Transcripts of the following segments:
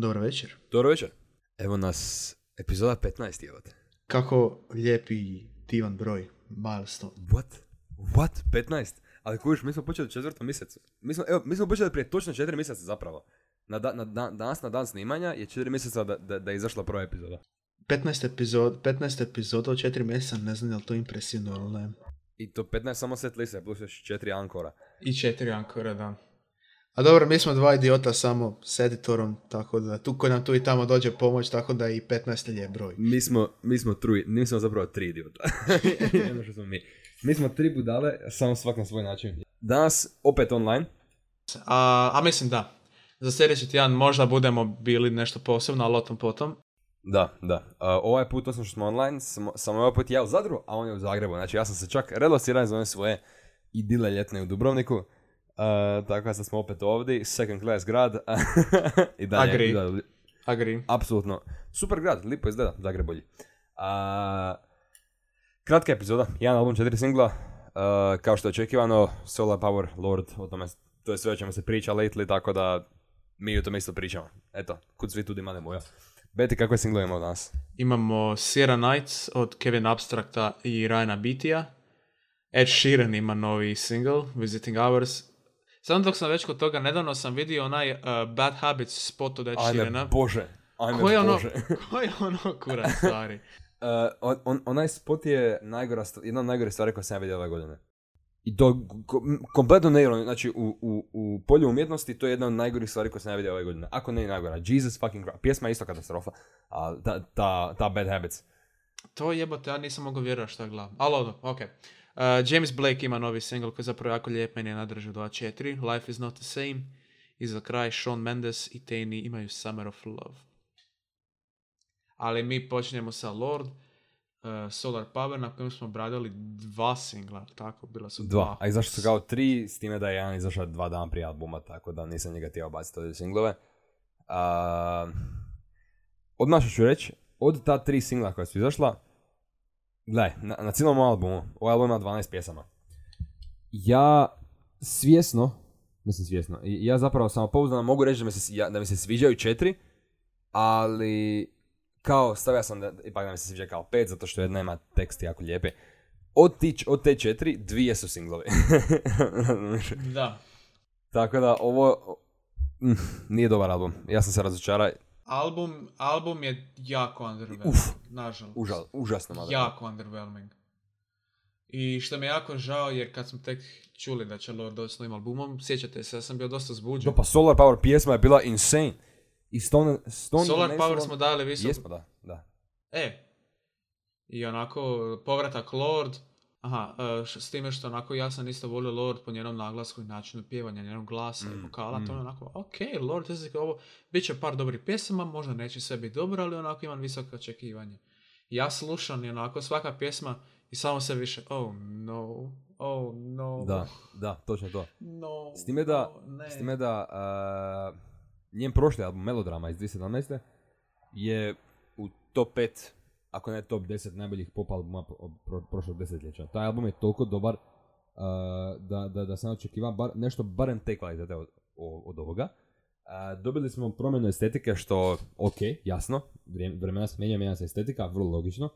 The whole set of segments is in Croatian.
Dobro večer. Dobro večer. Evo nas, epizoda 15 je Kako lijepi divan broj, milestone. What? What? 15? Ali kužiš, mi smo počeli u četvrtom mjesecu. Mi smo, evo, mi smo počeli prije točno četiri mjeseca zapravo. Na, da, na, na, danas na dan snimanja je četiri mjeseca da, da, da je izašla prva epizoda. 15 epizod, 15 epizoda od četiri mjeseca, ne znam je li to impresivno ili ne. I to 15 samo set liste, plus još četiri ankora. I četiri ankora, da. A dobro, mi smo dva idiota samo s editorom, tako da tu koji nam tu i tamo dođe pomoć, tako da i 15 je broj. Mi smo, mi smo, truj, mi smo zapravo tri idiota. Jedno što smo mi. Mi smo tri budale, samo svak na svoj način. Danas opet online. A, a mislim da. Za sljedeći tjedan možda budemo bili nešto posebno, ali o tom potom. Da, da. Uh, ovaj put, osim što smo online, sam, sam ovaj put ja u Zadru, a on je u Zagrebu. Znači ja sam se čak relociran za one svoje idile ljetne u Dubrovniku. Uh, tako da smo opet ovdje, second class grad. I dalje, Agree. Da, Agree. Apsolutno. Super grad, lipo izgleda, Zagreb bolji. Uh, kratka epizoda, jedan album, četiri singla. Uh, kao što je očekivano, Solar Power, Lord, o tome, to je sve o čemu se priča lately, tako da mi o tome isto pričamo. Eto, kud svi tudi mane moja. Beti, kakve single imamo danas? Imamo Sierra Nights od Kevin Abstracta i Ryana Beatija. Ed Sheeran ima novi single, Visiting Hours. Samo dok sam već kod toga, nedavno sam vidio onaj uh, Bad Habits spot od Ed Ajme Sheerana. Bože, ajme Ko je ono, Bože. ko je ono kurac stvari? Uh, on, on- onaj spot je najgora, jedna od najgore stvari koje sam ja vidio ove godine. I to kompletno neironično, znači u, u, u polju umjetnosti to je jedna od najgorih stvari koje sam ja vidio ove godine. Ako ne i najgora. Jesus fucking Christ. Pjesma je isto katastrofa, a ta, ta, ta Bad Habits. To jebote, ja nisam mogao vjerovati šta gledam. Ali ono, ok. Uh, James Blake ima novi single koji je zapravo jako lijep, meni je nadržao 2.4. Life is not the same. I za kraj Shawn Mendes i Tani imaju Summer of Love. Ali mi počinjemo sa Lord, uh, Solar Power, na kojem smo obradili dva singla, tako, bila su dva. Dva. A izašli su kao tri, s time da je jedan izašao dva dana prije albuma, tako da nisam njega htio baciti ovdje singlove. Uh, odmah što ću reći, od ta tri singla koja su izašla, gledaj, na, na cijelom albumu, ovaj album ima 12 pjesama. Ja svjesno, mislim svjesno, ja zapravo samo pouzdano mogu reći da mi se, ja- da mi se sviđaju četiri, ali kao stavio sam da ipak da mi se sviđa kao pet, zato što jedna ima tekst jako lijepe. Od, ti, od te četiri, dvije su singlovi. Da. Tako da ovo mm, nije dobar album. Ja sam se razočarao. Album, album je jako underwhelming, Uf. nažalost. Užal, užasno malo. Jako underwhelming. I što mi je jako žao, jer kad smo tek čuli da će Lord doći s novim albumom, sjećate se, ja sam bio dosta zbuđen. Do, pa Solar Power pjesma je bila insane. I Stone, Stone Solar Power smo dali visoko. Jesmo, da, da. E. I onako, povratak Lord. Aha, e, s time što onako ja sam isto volio Lord po njenom naglasku i načinu pjevanja, njenog glasa i Mm, vokala, to je mm. onako, ok, Lord, to ovo, bit će par dobrih pjesama, možda neće sve biti dobro, ali onako imam visoke očekivanja. Ja slušam i onako svaka pjesma i samo se više, oh no, oh no, Da, da, točno to. no, S time da, no, ne. s time da uh, njen prošli album Melodrama iz 2017. je u top 5, ako ne top 10 najboljih pop albuma pro- pro- prošlog desetljeća. Taj album je toliko dobar uh, da, da, da sam očekivao bar, nešto barem te kvalitete od, od ovoga. Uh, dobili smo promjenu estetike što, ok, jasno, vremena se mijenja, mijenja se estetika, vrlo logično.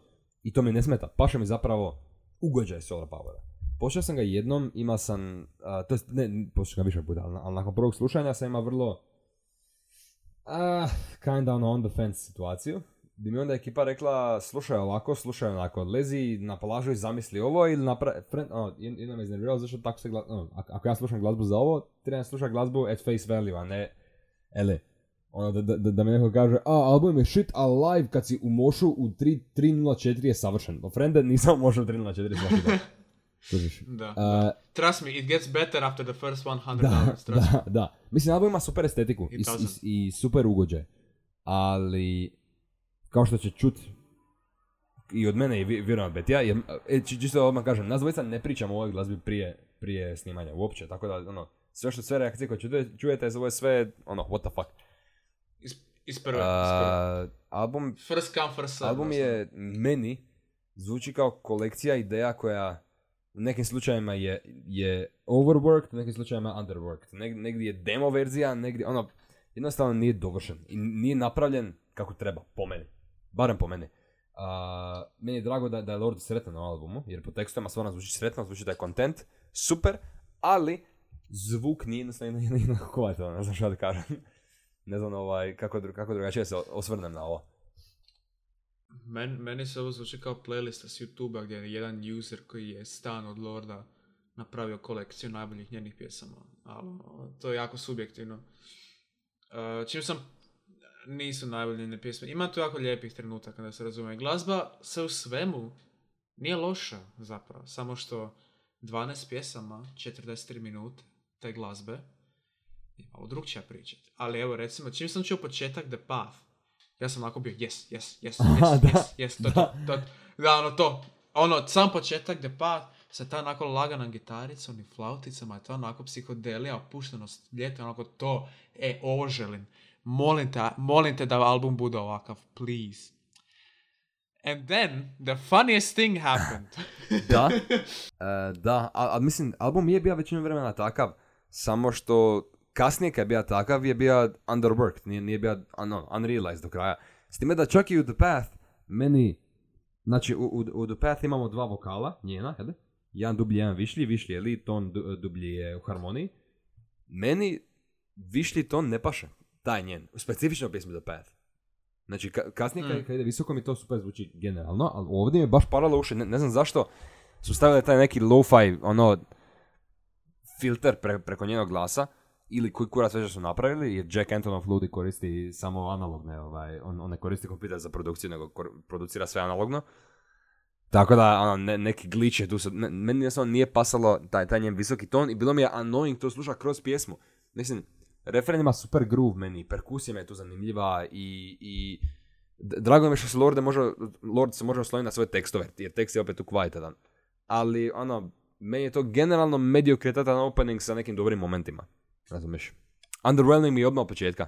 I to mi ne smeta, paša mi zapravo ugođaj Solar Powera. Počeo sam ga jednom, imao sam, a, to jest, ne, počeo ga više puta, ali, ali nakon prvog slušanja sam imao vrlo, ah, kinda ono on the fence situaciju. Bi mi onda ekipa rekla, slušaj ovako, slušaj onako, lezi na plažu i zamisli ovo ili napravi, ono, jedna me iznervirala zašto tako se gla, ono, ako, ja slušam glazbu za ovo, trebam slušati glazbu at face value, a ne, ele, ono da, da, da, da mi neko kaže, a album je shit, a live kad si u mošu u 3, 3.04 je savršen. No, frende, nisam u mošu u 3.04 svaki dan. Kužiš. Da. A, Trust me, it gets better after the first 100 da, hours, trust me. da, da. Mislim, album ima super estetiku i, i, i super ugođaj. Ali, kao što će čut i od mene i vjerujem od Betija, jer, e, či- čisto odmah kažem, nas dvojica ne pričamo o ovoj glazbi prije, prije snimanja uopće, tako da, ono, sve što sve reakcije koje čujete, čujete, ovo je sve, ono, what the fuck. Is, is prve. A, album, First come, first serve. album je meni zvuči kao kolekcija ideja koja u nekim slučajevima je, je overworked, u nekim slučajevima underworked. Neg, negdje je demo verzija, negdje, ono, jednostavno nije dovršen i nije napravljen kako treba, po meni. Barem po meni. A, meni je drago da, da je Lord sretan na albumu, jer po tekstovima stvarno zvuči sretno, zvuči da je kontent, super, ali zvuk nije jednostavno jednako kvalitetan, ne znam šta da kažem. ne znam ovaj, kako, kako drugačije se osvrnem na ovo. Men, meni se ovo zvuči kao playlista s YouTube-a gdje je jedan user koji je stan od Lorda napravio kolekciju najboljih njenih pjesama. Ali to je jako subjektivno. Uh, čim sam nisu najbolje njene pjesme. Ima tu jako lijepih trenutaka da se razumije. Glazba se u svemu nije loša zapravo. Samo što 12 pjesama, 43 minute te glazbe je malo drugčija priča. Ali evo recimo, čim sam čuo početak The Path, ja sam onako bio yes, yes, yes, yes, yes, yes, to, to, to, da, ono to, ono, sam početak The Path, sa ta onako laganom gitaricom i flauticama, je to onako psihodelija, opuštenost, ljeto, onako to, e, ovo želim. Molim te, molim te da album bude ovakav, please. And then, the funniest thing happened. Da, E, da, a, a mislim, album je bio većinu vremena takav, samo što kasnije kad je bio takav je bio underworked, nije, nije bio no, unrealized do kraja. S time da čak i u The Path, meni, znači u, u, u The Path imamo dva vokala, njena, jel? Jedan dublji, jedan višlji, višlji je lead ton, du- dublji je u harmoniji. Meni višlji ton ne paše, taj njen, specifično pjesmi The Path. Znači, ka- kasnije Mm. kad ide visoko mi to super zvuči generalno, ali ovdje mi je baš paralo uši, ne, ne znam zašto su stavili taj neki lo-fi, ono, filter pre, preko njenog glasa, ili koji kurac već su napravili, jer Jack Antonoff ludi koristi samo analogne, ovaj, on, on ne koristi kompjuter za produkciju, nego kor- producira sve analogno. Tako da, ono, ne, neki glitch je tu sad, ne- meni jednostavno nije pasalo taj, taj njen visoki ton i bilo mi je annoying to sluša kroz pjesmu. Mislim, refren ima super groove meni, perkusija mi je tu zanimljiva i, i drago mi je što se Lorde može, Lord se može osloniti na svoje tekstove, jer tekst je opet tu kvalitetan. Ali, ono, meni je to generalno mediokretatan opening sa nekim dobrim momentima. Razumiješ? Underwhelming mi je odmah od početka.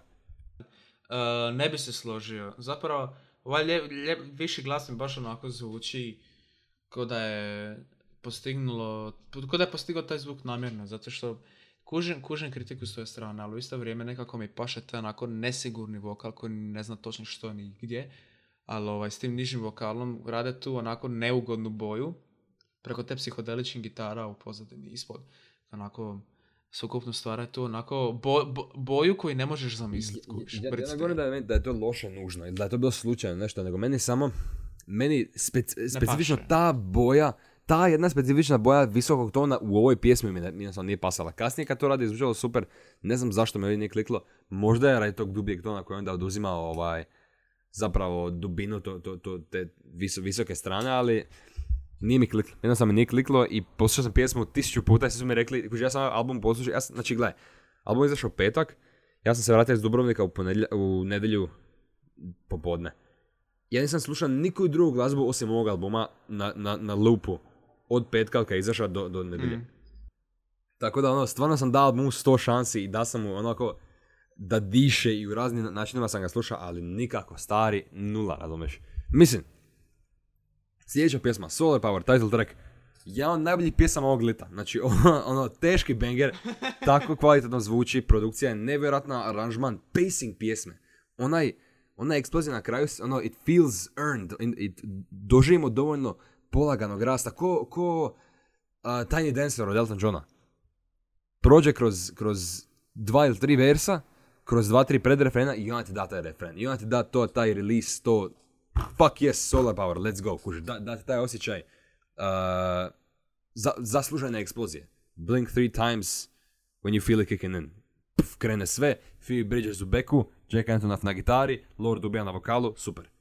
Uh, ne bi se složio. Zapravo, ovaj lje, lje- viši glas mi baš onako zvuči kao da je postignulo, kao da je postigao taj zvuk namjerno, zato što kužim, kužim kritiku s tvoje strane, ali u isto vrijeme nekako mi paše taj onako nesigurni vokal koji ne zna točno što ni gdje, ali ovaj, s tim nižim vokalom rade tu onako neugodnu boju preko te psihodeličnih gitara u pozadini ispod. Onako, sukupno stvara tu onako bo- bo- boju koju ne možeš zamisliti. Ja, ja, brcte. ne govorim da da je to loše nužno, ili da je to bilo slučajno nešto, nego meni samo, meni spec- specifično ta boja, ta jedna specifična boja visokog tona u ovoj pjesmi mi, jednostavno nije pasala. Kasnije kad to radi zvučalo super, ne znam zašto me ovdje nije kliklo, možda je radi tog dubijeg tona koji onda oduzimao ovaj, zapravo dubinu to, to, to, te viso- visoke strane, ali nije mi kliklo, jednostavno mi nije kliklo i poslušao sam pjesmu tisuću puta i svi su mi rekli, ja sam ovaj album poslušao, ja sam, znači gledaj, album je izašao petak, ja sam se vratio iz Dubrovnika u, ponedjelja, u nedjelju popodne. Ja nisam slušao nikoju drugu glazbu osim ovog albuma na, na, na loopu od petka kad je izašao do, do nedjelje. Mm. Tako da ono, stvarno sam dao albumu 100 šansi i da sam mu onako da diše i u raznim načinima sam ga slušao, ali nikako stari, nula, razumeš. Mislim, sljedeća pjesma, Solar Power, title track, jedan od najboljih pjesama ovog lita. Znači, ono, ono teški banger, tako kvalitetno zvuči, produkcija je nevjerojatna, aranžman, pacing pjesme. Onaj, ona eksplozija na kraju, ono, it feels earned, it, it, doživimo dovoljno polaganog rasta, ko, ko uh, Tiny Dancer od Elton Johna. Prođe kroz, kroz dva ili tri versa, kroz dva, tri predrefrena i ona ti da taj refren. I ona ti da to, taj release, to, fuck yes, solar power, let's go, kuži, da, da ti taj osjećaj uh, za, zaslužene eksplozije. Blink three times when you feel it kicking in. Pf, krene sve, Phoebe Bridgers u beku, Jack Antonoff na gitari, Lord ubija na vokalu, super.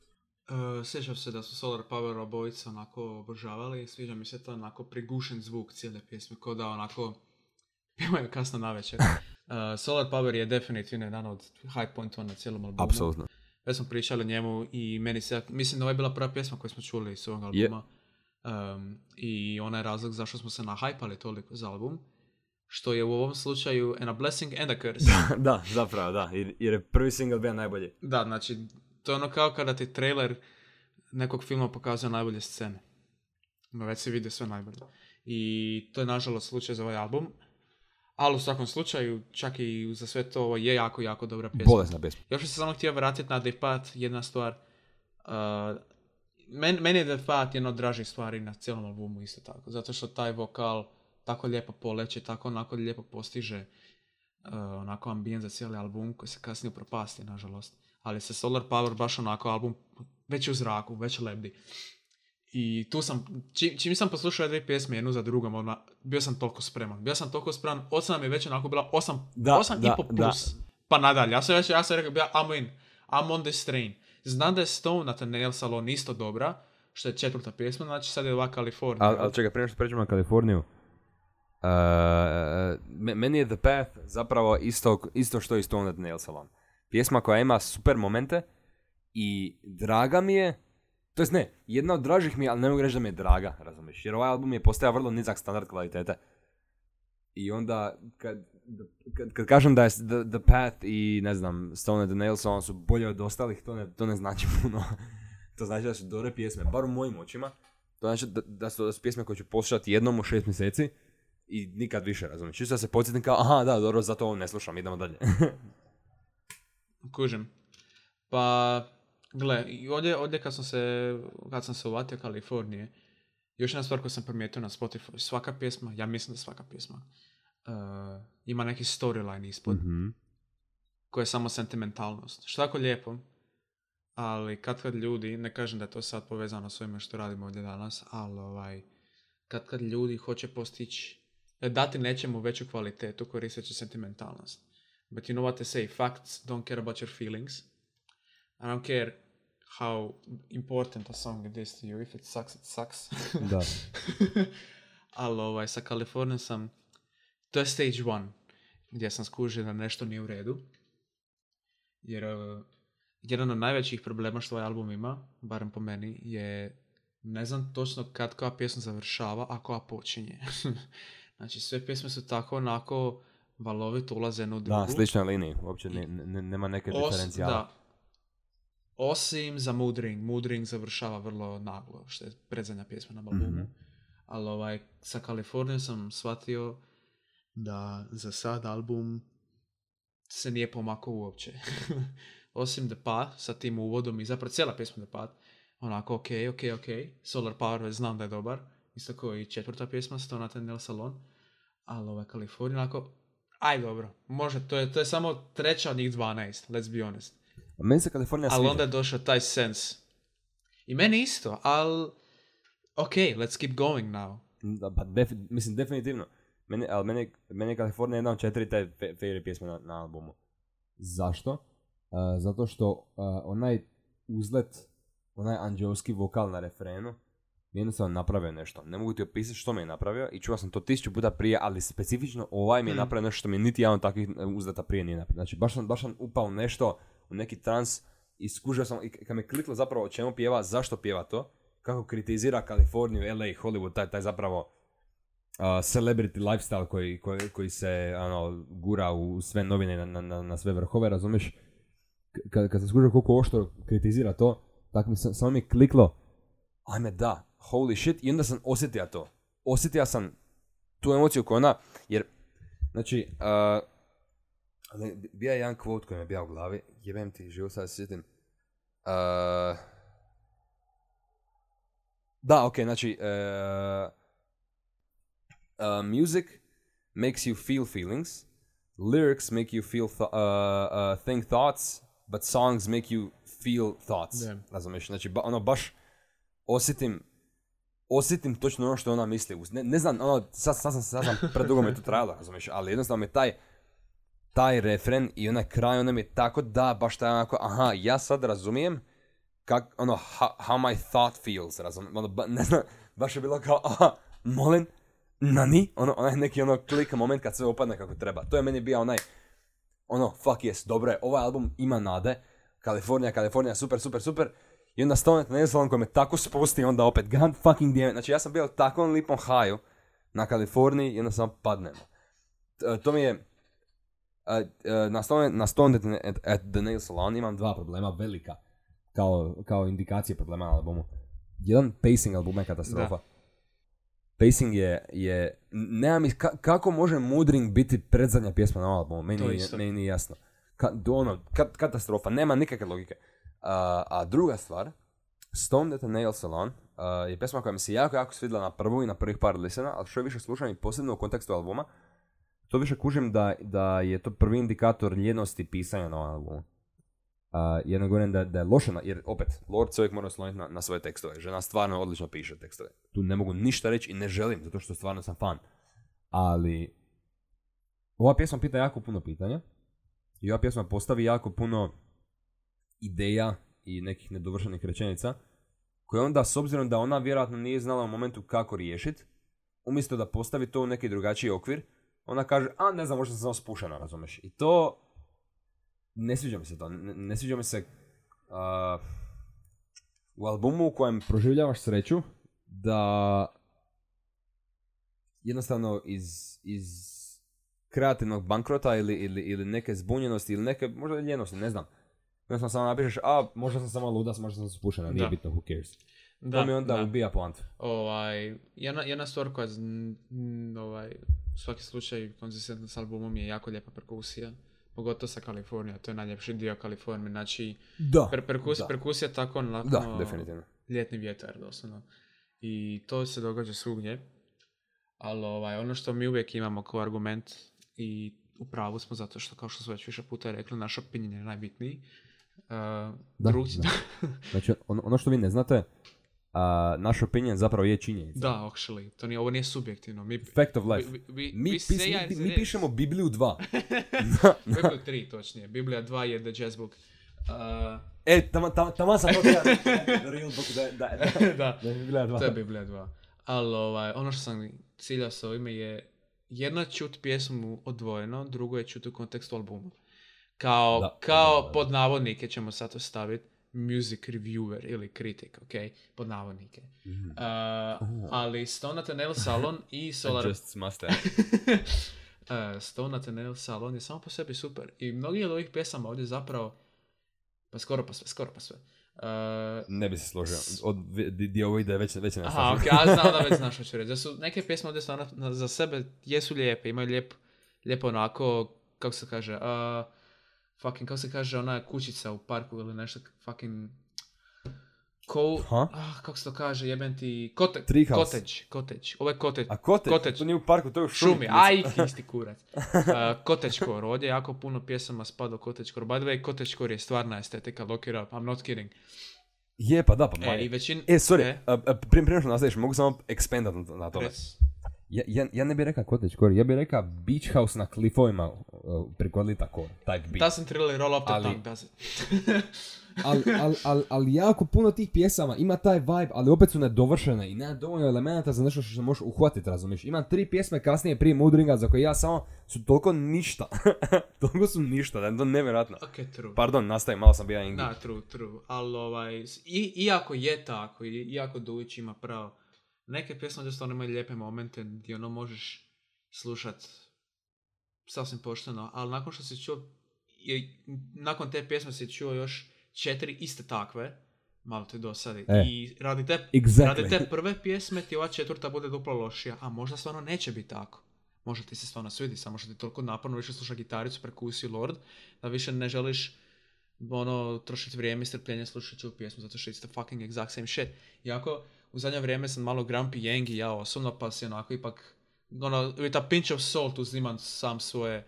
Uh, sjećam se da su Solar Power obojica onako obožavali, sviđa mi se to onako prigušen zvuk cijele pjesme, kao da onako imaju kasno navečer. Uh, Solar Power je definitivno jedan od high pointova na cijelom albumu. Apsolutno. Već smo pričali o njemu i meni se, mislim da ovo je bila prva pjesma koju smo čuli s ovog albuma. Um, I ona je razlog zašto smo se nahajpali toliko za album. Što je u ovom slučaju and a blessing and a curse. da, zapravo, da, jer je prvi single bio najbolji. Da, znači, to je ono kao kada ti trailer nekog filma pokazuje najbolje scene. No, već si vidio sve najbolje. I to je nažalost slučaj za ovaj album. Ali u svakom slučaju, čak i za sve to, ovo je jako, jako dobra pjesma. Bolesna pjesma. Još se samo htio vratiti na Depat, jedna stvar. Uh, men, meni je Depat jedna od dražih stvari na cijelom albumu isto tako. Zato što taj vokal tako lijepo poleće, tako onako lijepo postiže uh, onako ambijent za cijeli album koji se kasnije upropasti, nažalost. Ali se Solar Power baš onako album već je u zraku, već lebdi. I tu sam, čim, čim sam poslušao dvije pjesme jednu za drugom, odmah, bio sam toliko spreman. Bio sam toliko spreman, osam je već onako bila osam, Da, osam da, i po da. plus. Pa nadalje, ja sam već, ja sam rekao, ja, I'm in, I'm on this train. Znam da je Stone na Nail Salon isto dobra, što je četvrta pjesma, znači sad je ova Kalifornija. Ali al čekaj, prije što pređemo na Kaliforniju, uh, me- meni je The Path zapravo isto, isto što i Stone at Nail Salon. Pjesma koja ima super momente i draga mi je, to jest ne, jedna od dražih mi je, ali ne mogu reći da mi je draga, razumiješ, jer ovaj album je postao vrlo nizak standard kvalitete. I onda, kad, kad, kad kažem da je The, The Path i, ne znam, Stone at the Nail Salon su bolje od ostalih, to ne, to ne znači puno. to znači da su dobre pjesme, bar u mojim očima. To znači da, da, su, da su pjesme koje ću poslušati jednom u šest mjeseci i nikad više, razumiješ. Čisto da se podsjetim kao, aha, da, dobro, zato ovo ne slušam, idemo dalje. Kužim. Pa, gle, ovdje, ovdje kad sam se, kad sam se uvatio Kalifornije, još jedna stvar koju sam primijetio na Spotify, svaka pjesma, ja mislim da svaka pjesma, uh, ima neki storyline ispod, Mhm. koja je samo sentimentalnost. Što je jako lijepo, ali kad kad ljudi, ne kažem da je to sad povezano s ovime što radimo ovdje danas, ali ovaj, kad kad ljudi hoće postići, dati nečemu veću kvalitetu koristeći sentimentalnost. But you know what they say, facts don't care about your feelings. I don't care how important a song it is to you, if it sucks, it sucks. Da. ali ovaj, sa Kalifornijom sam, to je stage one, gdje sam skužio da nešto nije u redu. Jer uh, jedan od najvećih problema što ovaj album ima, barem po meni, je ne znam točno kad koja pjesma završava, a koja počinje. znači sve pjesme su tako onako valovito ulaze jednu u drugu. Da, sličnoj liniji, uopće ne, ne- nema neke Os- diferencijala. da. Osim za Mood Ring. Mood Ring završava vrlo naglo, što je predzadnja pjesma na albumu. Mhm. Ali ovaj, sa Kalifornijom sam shvatio da za sad album se nije pomakao uopće. Osim The Path sa tim uvodom i zapravo cijela pjesma The Path. Onako, ok, ok, ok. Solar Power znam da je dobar. Isto kao i četvrta pjesma, Stone at Nail Salon. Ali ovaj Kalifornija onako, aj dobro, može, to je, to je samo treća od njih 12, let's be honest. Meni se Kalifornija Ali sviđa. onda je došao taj sens. I meni isto, ali ok, let's keep going now. Da, pa defi- mislim, definitivno. Meni, ali meni, meni je Kalifornija jedna od četiri te fe- favorite pjesme na, na albumu. Zašto? Uh, zato što uh, onaj uzlet, onaj anđelski vokal na refrenu, jednostavno napravio nešto. Ne mogu ti opisati što mi je napravio i čuo sam to tisuću puta prije, ali specifično ovaj mi je Hmm. napravio nešto što mi niti jedan takvih uh, uzleta prije nije napravio. Znači, baš sam, baš sam upao nešto, u neki trans i skužio sam, i kad me kliklo zapravo o čemu pjeva, zašto pjeva to, kako kritizira Kaliforniju, LA, Hollywood, taj, taj zapravo uh, celebrity lifestyle koji, koji, koji se ano, gura u sve novine na, na, na, sve vrhove, razumiješ? Kad, kad sam skužio koliko oštro kritizira to, tako mi sa- samo mi kliklo, ajme da, holy shit, i onda sam osjetio to. Osjetio sam tu emociju koja ona, jer, znači, uh, bio je jedan quote koji mi je bio u glavi, jebem ti život, sad se sjetim. Uh, da, ok, znači, uh, uh, music makes you feel feelings, lyrics make you feel th- uh, uh, think thoughts, but songs make you feel thoughts. Da. Razumiješ? Znači, ba- ono, baš osjetim, osjetim točno ono što ona misli. Ne, ne znam, ono, sad, sad, sam, sad sam predugo mi je to trajalo, razumiješ? Ali jednostavno mi je taj, taj refren i onaj kraj, ono mi je tako da, baš taj onako, aha, ja sad razumijem kak, ono, how, how my thought feels, razumijem, ono, ba- ne znam, baš je bilo kao, aha, molim, nani, ono, onaj neki ono klik moment kad sve opadne kako treba, to je meni bio onaj, ono, fuck yes, dobro je, ovaj album ima nade, Kalifornija, Kalifornija, super, super, super, i onda Stone na Nelson koji me tako spusti, onda opet, god fucking damn it, znači ja sam bio takvom lipom haju na Kaliforniji i onda samo padnemo. T- to mi je, a, a, na Stone, na Stone at, at, the Nail Salon imam dva problema velika kao, kao indikacije problema na albumu. Jedan, pacing albuma je katastrofa. pacing je, je nema mi, ka- kako može Mudring biti predzadnja pjesma na albumu, meni, isto. meni nije jasno. Ka, ono, ka- katastrofa, nema nikakve logike. A, a druga stvar, Stone at the Nail Salon a, je pjesma koja mi se jako, jako svidjela na prvu i na prvih par listena, ali što više slušam i posebno u kontekstu albuma, to više kužim da, da je to prvi indikator ljenosti pisanja na albumu. A, jer ne govorim da, da je loše, na- jer opet, Lord se uvijek mora osloniti na, na svoje tekstove. Žena stvarno odlično piše tekstove. Tu ne mogu ništa reći i ne želim, zato što stvarno sam fan. Ali, ova pjesma pita jako puno pitanja. I ova pjesma postavi jako puno ideja i nekih nedovršenih rečenica, koje onda, s obzirom da ona vjerojatno nije znala u momentu kako riješiti, umjesto da postavi to u neki drugačiji okvir, ona kaže, a ne znam, možda sam samo spušena, razumeš. I to, ne sviđa mi se to, ne, ne sviđa mi se a, u albumu u kojem proživljavaš sreću da jednostavno iz, iz kreativnog bankrota ili, ili, ili neke zbunjenosti ili neke možda ljenosti, ne znam. Jednostavno samo napišeš, a možda sam samo luda, možda sam spušena, nije Da. bitno, who cares. Da, to mi onda da. ubija poantu. Ovaj, jedna, jedna stvar koja, z- n- ovaj, u svaki slučaj konzistentna s albumom je jako lijepa perkusija. Pogotovo sa Kalifornija, to je najljepši dio Kalifornije. Znači, Da. per, perkus, da. perkusija tako onako Da, definitivno. ljetni vjetar doslovno. I to se događa svugdje. Ali ovaj, ono što mi uvijek imamo kao argument i u pravu smo zato što kao što smo već više puta rekli, naš opinion je najbitniji. Uh, Da, drugi- da. Znači, ono, ono što vi ne znate, a, naš opinion zapravo je činjenica. da, actually, to nije, ovo nije subjektivno. Mi, Fact of life. we- we- Mi, we pis- mi, mi is. pišemo Bibliju 2. Bibliju 3 točnije. Biblija 2 je The Jazz Book. Uh, e, tamo tam, tamo sam to real book, da, da, da. da, Da je Biblija 2. to je Biblija 2. Ali ovaj, ono što sam ciljao sa ovime je jedno čut pjesmu odvojeno, drugo je čut u kontekstu albuma. Kao, Da, kao da, da, pod navodnike ćemo sad to staviti music reviewer ili kritik, ok? Pod navodnike. Mhm. Uh, ali Stone at Nail Salon i Solar... Just smaste. uh, Stone at Nail Salon je samo po sebi super. I mnogi od ovih pjesama ovdje zapravo, pa skoro pa sve, skoro pa sve. Uh, Ne bi se složio. Od di- dioide već, već ne Aha, slažem. ok, ja znam da već znaš što ću reći. Da su neke pjesme ovdje stvarno za sebe jesu lijepe, imaju lijep, lijepo onako, kako se kaže, uh, fucking, kako se kaže, ona kućica u parku ili nešto, fucking, ko, Ha? ah, kako se to kaže, jebem ti, kote, Treehouse. cottage, cottage, ovo je cottage, A kote, Cottage. to nije u parku, to je u šumi. šumi, aj, isti kurac. Uh, cottagecore, ovdje jako puno pjesama spada u cottagecore. By the way, cottagecore je stvarna estetika, look it up, I'm not kidding. Je, pa da, pa E, i većin... E, sorry, E, prije prije što nastaviš, mogu samo expandat na, na tome. rec. Ja, ja, ja ne bih rekao cottage core, ja bih rekao beach house na klifovima uh, preko lita core, type beat. Doesn't really roll off the Ali- tongue, does it? ali al, al, al jako puno tih pjesama ima taj vibe, ali opet su nedovršene i nema dovoljno elemenata za nešto što se možeš uhvatiti, razumiješ? Imam tri pjesme kasnije prije Mudringa za koje ja samo su toliko ništa. toliko su ništa, da je to nevjerojatno. Ok, true. Pardon, nastavim, malo sam bio Engi. Da, true, true. Ali ovaj, i, iako je tako, i, iako Dujić ima pravo, neke pjesme jednostavno imaju lijepe momente gdje ono možeš slušat sasvim pošteno, ali nakon što si čuo, je, nakon te pjesme si čuo još četiri iste takve, malo te dosadi. E. I radi te, Exactly. radi te prve pjesme ti ova četvrta bude duplo lošija, a možda stvarno neće biti tako. Možda ti se stvarno svidi, samo što ti toliko naporno više sluša gitaricu, perkusiju, lord, da više ne želiš ono, trošiti vrijeme i strpljenje slušat ću pjesmu, zato što it's the fucking exact same shit. Iako, u zadnje vrijeme sam malo grumpy Yengi, ja osobno, pa si onako ipak, ono, with a pinch of salt uzimam sam svoje,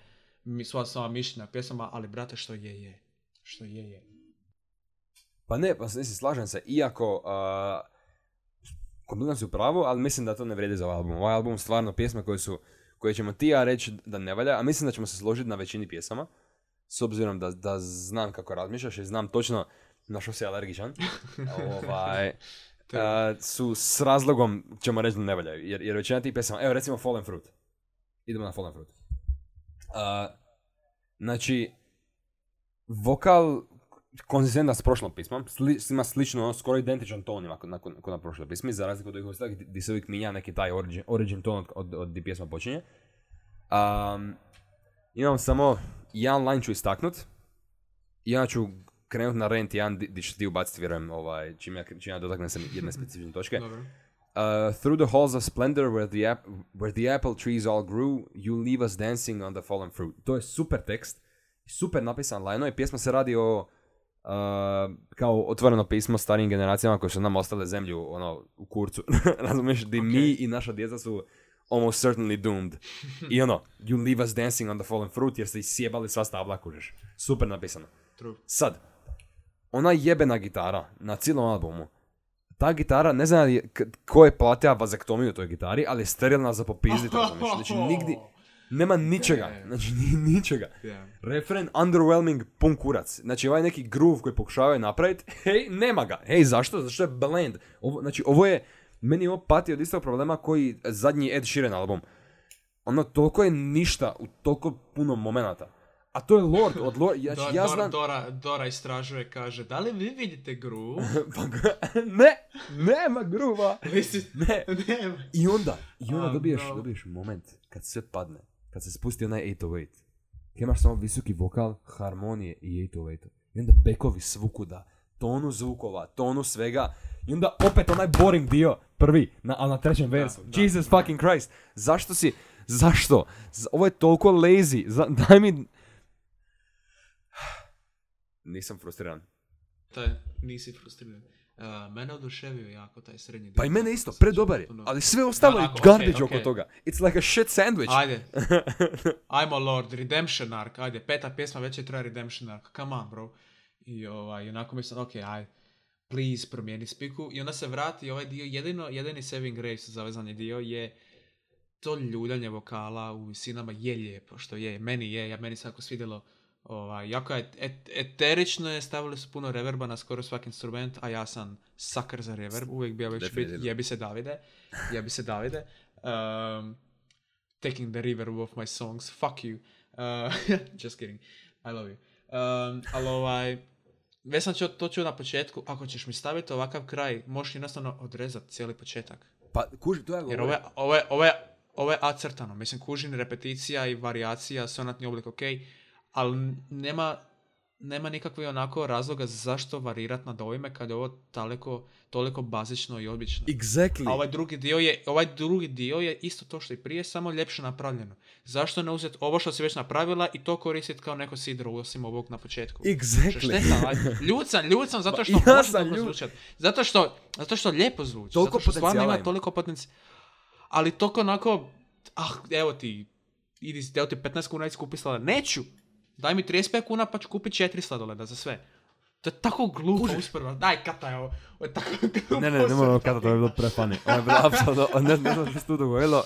svoja mišljenja pjesama, ali brate, što je, je. Što je, je. Pa ne, pa se slažem se, iako uh, kompletno si u pravu, ali mislim da to ne vrijedi za ovaj album. Ovaj album stvarno pjesme koje su, koje ćemo ti ja reći da ne valja, a mislim da ćemo se složiti na većini pjesama, s obzirom da, da znam kako razmišljaš i znam točno na što si alergičan. ovaj, uh, su s razlogom, ćemo reći da ne valjaju, jer, jer većina tih pjesama, evo recimo Fallen Fruit. Idemo na Fallen Fruit. Uh, znači, vokal konzistentan s prošlom pismom, sli, ima slično, ono, skoro identičan ton ima kod, na, kod na prošloj pismi, za razliku od ovih ostalih gdje se uvijek minja neki taj origin, origin ton od, od, od gdje pjesma počinje. Um, imam samo jedan line ću istaknut, onda ću krenut na rent jedan di, ćeš ti ubaciti, vjerujem, ovaj, čim ja, čim ja dotaknem se jedne specifične točke. Dobro. Uh, through the halls of splendor where the, ap- where the apple trees all grew, you leave us dancing on the fallen fruit. To je super tekst, super napisan lajno i pjesma se radi o uh, kao otvoreno pismo starijim generacijama koje su nam ostale zemlju ono, u kurcu. Razumiješ, di mi i naša djeca su almost certainly doomed. I ono, you leave us dancing on the fallen fruit jer ste isjebali sva stabla, kužiš. Super napisano. True. Sad, ona jebena gitara na cijelom albumu, ta gitara, ne znam ko je platio vazektomiju toj gitari, ali je sterilna za popizdit, razumiješ? Znači, nigdje, nema ničega, znači ni, ničega. Refren underwhelming, pun kurac. Znači ovaj neki groove koji pokušavaju napraviti, hej, nema ga. Hej, zašto? Zašto je blend? Ovo, znači ovo je, meni ovo pati od istog problema koji zadnji Ed Sheeran album. Ono, toliko je ništa u toliko puno momenata. A to je Lord od Lord, znači Do- ja Dora, znam... Dora, Dora istražuje, kaže, da li vi vidite gru? Pa ne, nema gruva. Ne. nema. I onda, i onda Oh, dobiješ, no. dobiješ moment kad sve padne, kad se spusti onaj 808. Kad imaš samo visoki vokal, harmonije i 808. I onda bekovi svukuda, tonu zvukova, tonu svega. I onda opet onaj boring dio, prvi, na, ali na trećem versu. da, Jesus fucking Christ. Zašto si, zašto? Ovo je toliko lazy. Daj mi... Nisam frustriran. Taj, nisi frustriran. Uh, mene oduševio jako taj srednji dio. Pa i mene isto, Znači, predobar je. potpuno- Ali sve ostalo je garbage okej, oko okej. toga. It's like a shit sandwich. Ajde. Ajmo Lord, Redemption Arc, ajde, peta pjesma već je traje Redemption Arc, come on bro. I ovaj, onako mislim, ok, aj, please promijeni spiku. I onda se vrati ovaj dio, jedino, jedini saving grace zavezani dio je to ljuljanje vokala u visinama je lijepo, što je, meni je, ja meni se jako svidjelo. Ovaj, jako je et- eterično je, stavili su puno reverba na skoro svaki instrument, a ja sam sucker za reverb, uvijek bio već biti, Definitivno. jebi se Davide, jebi se Davide. Um, taking the reverb of my songs, fuck you. Uh, just kidding, I love you. Um, ali ovaj, već sam čuo, to čuo na početku, ako ćeš mi staviti ovakav kraj, možeš jednostavno odrezati cijeli početak. Pa, kuži, to ja Jer ovo je, ovo je, ovo je, ovo je acrtano. Mislim, kužin repeticija i variacija, sonatni oblik, ok, ali nema, nema nikakve onako razloga zašto varirat na dojme kad je ovo toliko, toliko bazično i obično. Exactly. A ovaj drugi dio je, ovaj drugi dio je isto to što i prije, samo ljepše napravljeno. Zašto ne uzeti ovo što si već napravila i to koristiti kao neko sidro osim ovog na početku? Exactly. šteta, ajde. ljud sam, ljud sam zato što ja sam zvučat. Zato što, zato što lijepo zvuči. Toliko zato što stvarno ima toliko potencijala. Ali toliko onako, ah, evo ti, idi, evo ti 15 kuna i kupi sladoled. Neću! Daj mi 35 kuna pa ću kupiti 4 sladoleda za sve. To je tako glupo usporedba. Daj, kata je ovo. Ovo je tako glupo Ne, ne, ne moramo kada, to je bilo pre funny. Ovo je bilo apsolutno, ne, ne znam što se tu dogodilo.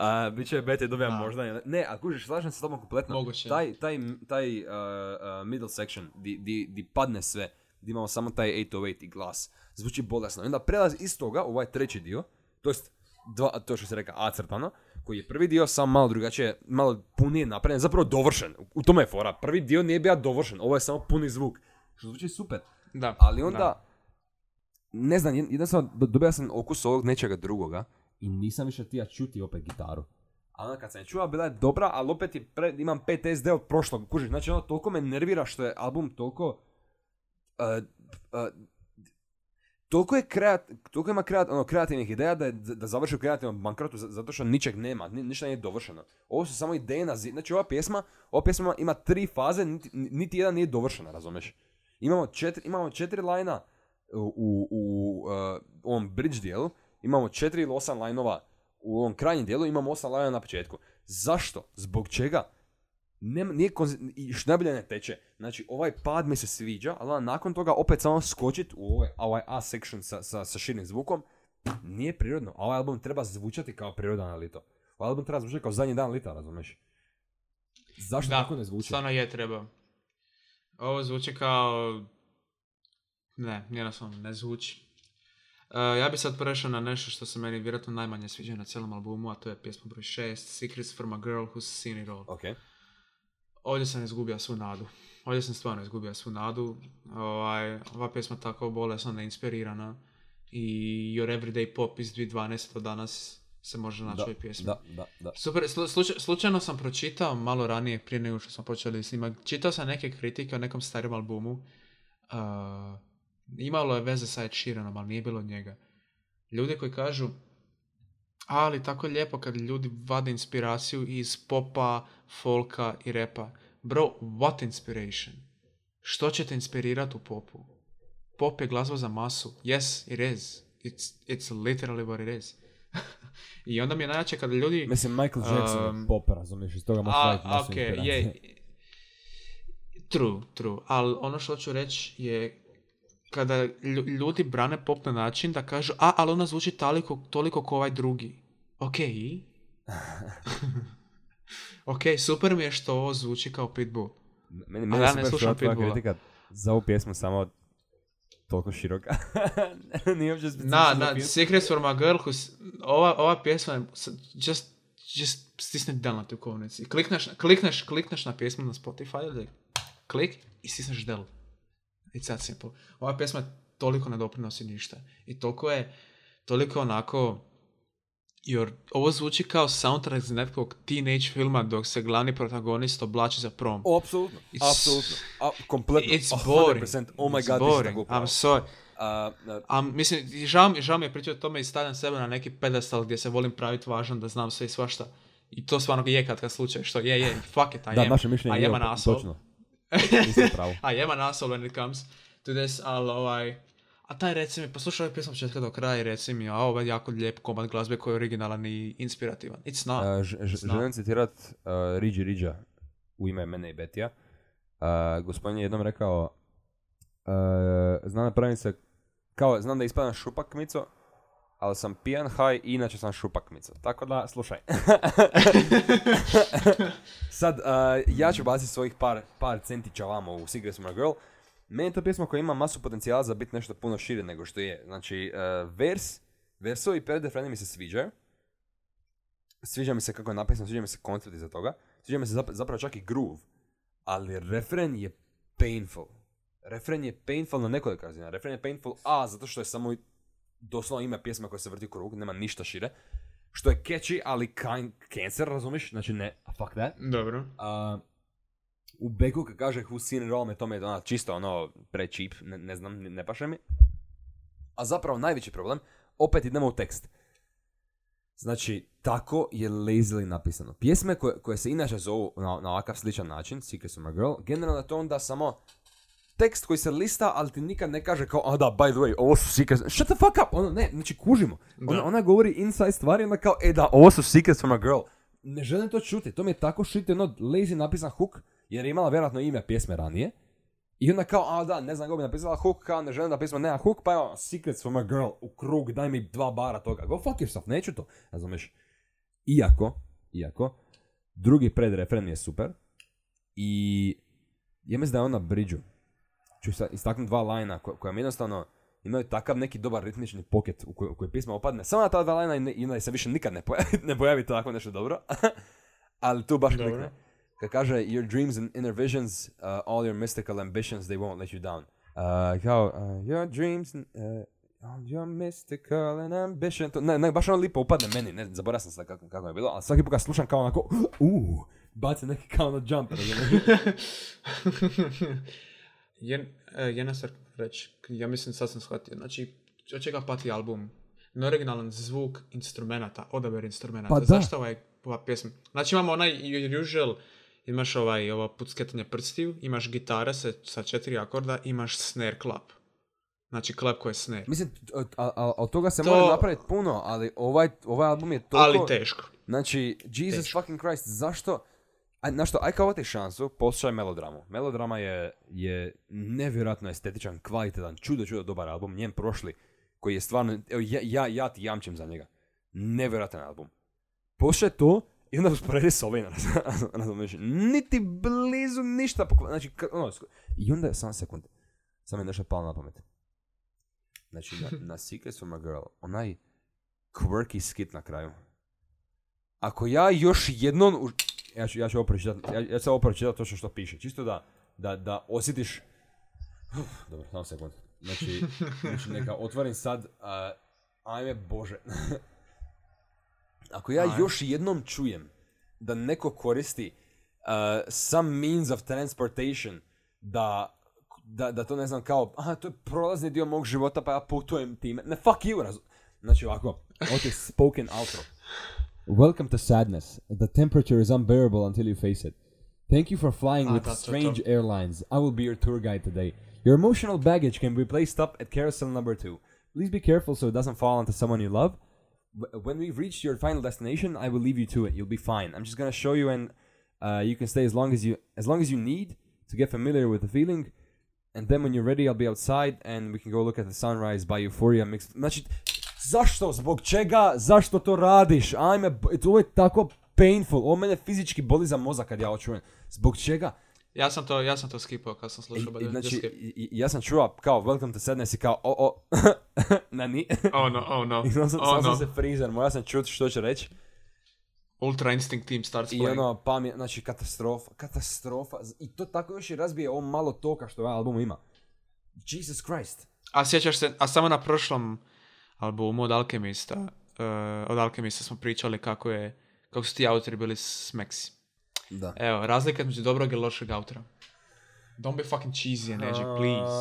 A, bit će bete dobijam možda. Ne, a kužiš, slažem se s tobom kompletno. Moguće. Taj, taj, taj uh, uh, middle section, di, di, di padne sve, di imamo samo taj 808 i glas, zvuči bolesno. I onda prelaz iz toga u ovaj treći dio, to jest, dva, to što se reka, acrtano, koji je prvi dio samo malo drugačije, malo punije napravljen, zapravo dovršen. U tome je fora. Prvi dio nije bio dovršen, ovo je samo puni zvuk. Što zvuči super. Da. Ali onda, ne znam, jed- jednostavno do- dobio sam okus ovog nečega drugoga i nisam više tija čuti opet gitaru. A onda kad sam je čuo, bila je dobra, ali opet je pre, imam PTSD od prošlog, kužiš, znači ono toliko me nervira što je album toliko... uh, uh, toliko je kreat, toliko ima kreat, ono, kreativnih ideja da, da završi u kreativnom bankrotu za- zato što ničeg nema, ni, ništa nije dovršeno. Ovo su samo ideje na zid. Znači ova pjesma, ova pjesma ima tri faze, niti, niti jedan nije dovršena, razumeš? Imamo četiri, imamo četiri lajna u, u, u uh, ovom bridge dijelu, imamo četiri ili osam lajnova u ovom krajnjem dijelu, imamo osam lajna na početku. Zašto? Zbog čega? Nema, nije konzi- i što najbolje ne teče. Znači, ovaj pad mi se sviđa, ali onda nakon toga opet samo skočit u ovaj, ovaj A section sa, sa, sa širim zvukom, nije prirodno. A ovaj album treba zvučati kao prirodan lito. Ovaj album treba zvučati kao zadnji dan lita, razumeš? Zašto Da, tako ne zvuči? stvarno je treba. Ovo zvuči kao... Ne, jednostavno ne zvuči. Uh, ja bi sad prešao na nešto što se meni vjerojatno najmanje sviđa na cijelom albumu, a to je pjesma broj 6, Secrets from a Girl Who's Seen It All. Ok. Ovdje sam izgubio svu nadu. Ovdje sam stvarno izgubio svu nadu. Ovaj, ova pjesma tako bolesno neinspirirana. I Your Everyday Pop iz 2012 do danas se može naći ovoj pjesmi. da, da, da. Super, slu- slučaj- slučajno sam pročitao malo ranije, prije nego što smo počeli snimati, čitao sam neke kritike o nekom starom albumu. Uh, imalo je veze sa Ed Sheeranom, ali nije bilo njega. Ljudi koji kažu, Ali tako je lijepo kad ljudi vade inspiraciju iz popa, folka i repa. Bro, what inspiration? Što će te inspirirati u popu? Pop je glazba za masu. Yes, it is. It's, it's literally what it is. I onda mi je najjače kada ljudi... Mislim, Michael Jackson Um, je pop, razumiješ, iz toga možeš A, raditi masu ok, inspiracije. je. True, true. Ali ono što ću reći je kada lju- ljudi brane pop na način da kažu a, ali ona zvuči toliko, toliko ko ovaj drugi. Ok, ok, super mi je što ovo zvuči kao Pitbull. Meni, Ali meni ja ne slušam Pitbulla. kritika za ovu pjesmu samo toliko široka. Nije uopće specifično Na, na. Secrets for my girl, who's, ova, ova pjesma je, just, just stisni del na tu kovnici. Klikneš, klikneš, klikneš na pjesmu na Spotify, ili klik i stisneš del. It's that simple. Ova pjesma toliko ne doprinosi ništa. I toliko je, toliko onako, jer ovo zvuči kao soundtrack iz nekog teenage filma dok se glavni protagonist oblači za prom. Apsolutno, It's- apsolutno. A, kompletno. It's 100%. boring. Oh my It's god, boring. I'm sorry. A, A mislim, žao, mi- žao mi je pričati o tome i stavljam sebe na neki pedestal gdje se volim praviti važan da znam sve i svašta. I to stvarno je kad kad slučaj, što je, je, fuck it, I da, am, naše mišljenje I je am an o- asshole. točno. Pravo. I am an asshole when it comes to this, ali ovaj, a taj reci mi, poslušaj ovaj pjesmu od početka do kraja i reci mi, a ovo je jako lijep komad glazbe koji je originalan i inspirativan. It's not. A, ž- ž- Znam. želim citirat uh, Riđi Riđa u ime mene i Betija. Uh, gospodin je jednom rekao, uh, znam da pravim se, kao, znam da ispadam šupak mico, ali sam pijan haj i inače sam šupak mico. Tako da, slušaj. Sad, uh, ja ću baciti svojih par, par centića vamo u Secrets from a Girl. Meni je to pjesma koja ima masu potencijala za biti nešto puno šire nego što je. Znači, uh, vers, versovi i predrefreni mi se sviđaju. Sviđa mi se kako je napisano, sviđa mi se koncept iza toga. Sviđa mi se zap- zapravo čak i groove. Ali refren je painful. Refren je painful na nekoliko razina. Refren je painful, a, zato što je samo doslovno ime pjesma koja se vrti u krug, nema ništa šire. Što je catchy, ali kind, cancer, razumiš? Znači ne, fuck that. Dobro. A, u Beku kad kaže who's seen it all, me to mi je ono, čisto ono pre cheap, ne, ne znam, ne, paše mi. A zapravo najveći problem, opet idemo u tekst. Znači, tako je lazily napisano. Pjesme koje, koje se inače zovu na, na ovakav sličan način, Secrets of my girl, generalno je to onda samo tekst koji se lista, ali ti nikad ne kaže kao, a da, by the way, ovo su secrets, shut the fuck up, ono, ne, znači kužimo. Ona, ona govori inside stvari, onda kao, e da, ovo su secrets from a girl. Ne želim to čuti, to mi je tako shit, ono, lazy napisan hook, jer je imala vjerojatno ime pjesme ranije. I onda kao, a da, ne znam kako bi napisala hook, kao ne želim da pjesma nema hook, pa evo, secrets from a girl, u krug, daj mi dva bara toga. Go fuck yourself, neću to, razumiješ? Iako, iako, drugi predrefren je super. I ja mislim da je on na bridžu. Ću istaknuti dva lajna koja, mi jednostavno imaju takav neki dobar ritmični poket u koji, u opadne. Samo na ta dva lajna i, ne, se više nikad ne pojavi, ne pojavi tako nešto dobro. Ali tu baš klikne. Kad kaže your dreams and inner visions, uh, all your mystical ambitions, they won't let you down. Uh, kao, uh, your dreams and uh, all your mystical and ambition. To, ne, ne, baš ono lipo upadne meni, ne, zaboravio sam sad kako, kako je bilo, ali svaki put kad slušam kao onako, uuu, baci neki kao na jump, razumiješ? Jen, e, jedna stvar reći, ja mislim sad sam shvatio, znači od čega pati album? Neoriginalan zvuk instrumenta, odabir instrumenta. Pa. Zašto ovaj, ova pjesma? Znači imamo onaj usual, imaš ovaj, ovo pucketanje prstiju, imaš gitare sa, sa četiri akorda, imaš snare clap. Znači clap koji je snare. Mislim, od toga se To- mora napraviti puno, ali ovaj, ovaj album je toliko... Ali teško. Znači, Jesus Teško. fucking Christ, zašto? Aj, znaš što, aj kao ti šansu, poslušaj melodramu. Melodrama je, je nevjerojatno estetičan, kvalitetan, čudo, čudo dobar album, njen prošli, koji je stvarno, evo, ja, ja, ja ti jamčim za njega. Nevjerojatan album. Poslušaj to i onda usporedi s ovim, razumiješ, niti blizu ništa, pokva- znači, ka- ono, i onda, samo sekund, samo je nešto palo na pamet. Znači, na, na Secrets from a Girl, onaj quirky skit na kraju. Ako ja još jednom, u- ja ću, ja ću ovo pročitati, ja, ja ću ovo pročitati točno što piše, čisto da, da, da osjetiš, Uf, dobro, samo sekund. Znači, znači neka otvorim sad, a, ajme bože. Ako ja Ajme. još jednom čujem da neko koristi uh, some means of transportation da, da, da to ne znam kao, aha, to je prolazni dio mog života pa ja putujem time. Ne, fuck you, razum. Znači ovako, ovo ti spoken outro. Welcome to sadness. The temperature is unbearable until you face it. Thank you for flying Ah, with that's so strange tough. airlines. I will be your tour guide today. Your emotional baggage can be placed up at carousel number two. Please be careful so it doesn't fall onto someone you love. Wh- When we've reached your final destination, I will leave you to it. You'll be fine. I'm just gonna show you, and uh, you can stay as long as you as long as you need to get familiar with the feeling. And then when you're ready, I'll be outside and we can go look at the sunrise by Euphoria mix. Znači, zašto? Zbog čega? Zašto to radiš? To je tako painful. Ovo mene fizički boli za mozak kad ja ovo čujem. Zbog čega? Ja sam to, ja sam to skipao kad sam I, slušao. i- just znači, i- i- ja sam čuo kao Welcome to Sadness i kao o o na ni. Oh no, oh no, I sam, oh sam no. se freezer, moja sam čut što će reći. Ultra Instinct Team starts I playing. ono, pa mi znači katastrofa, katastrofa. I to tako još i razbije ovo malo toka što ovaj album ima. Jesus Christ. A sjećaš se, a samo na prošlom albumu od Alchemista, uh, od Alchemista smo pričali kako je, kako su ti autori bili smeksi. Da. Evo, razlika između dobrog i lošeg autora. Don't be fucking cheesy and edgy, please.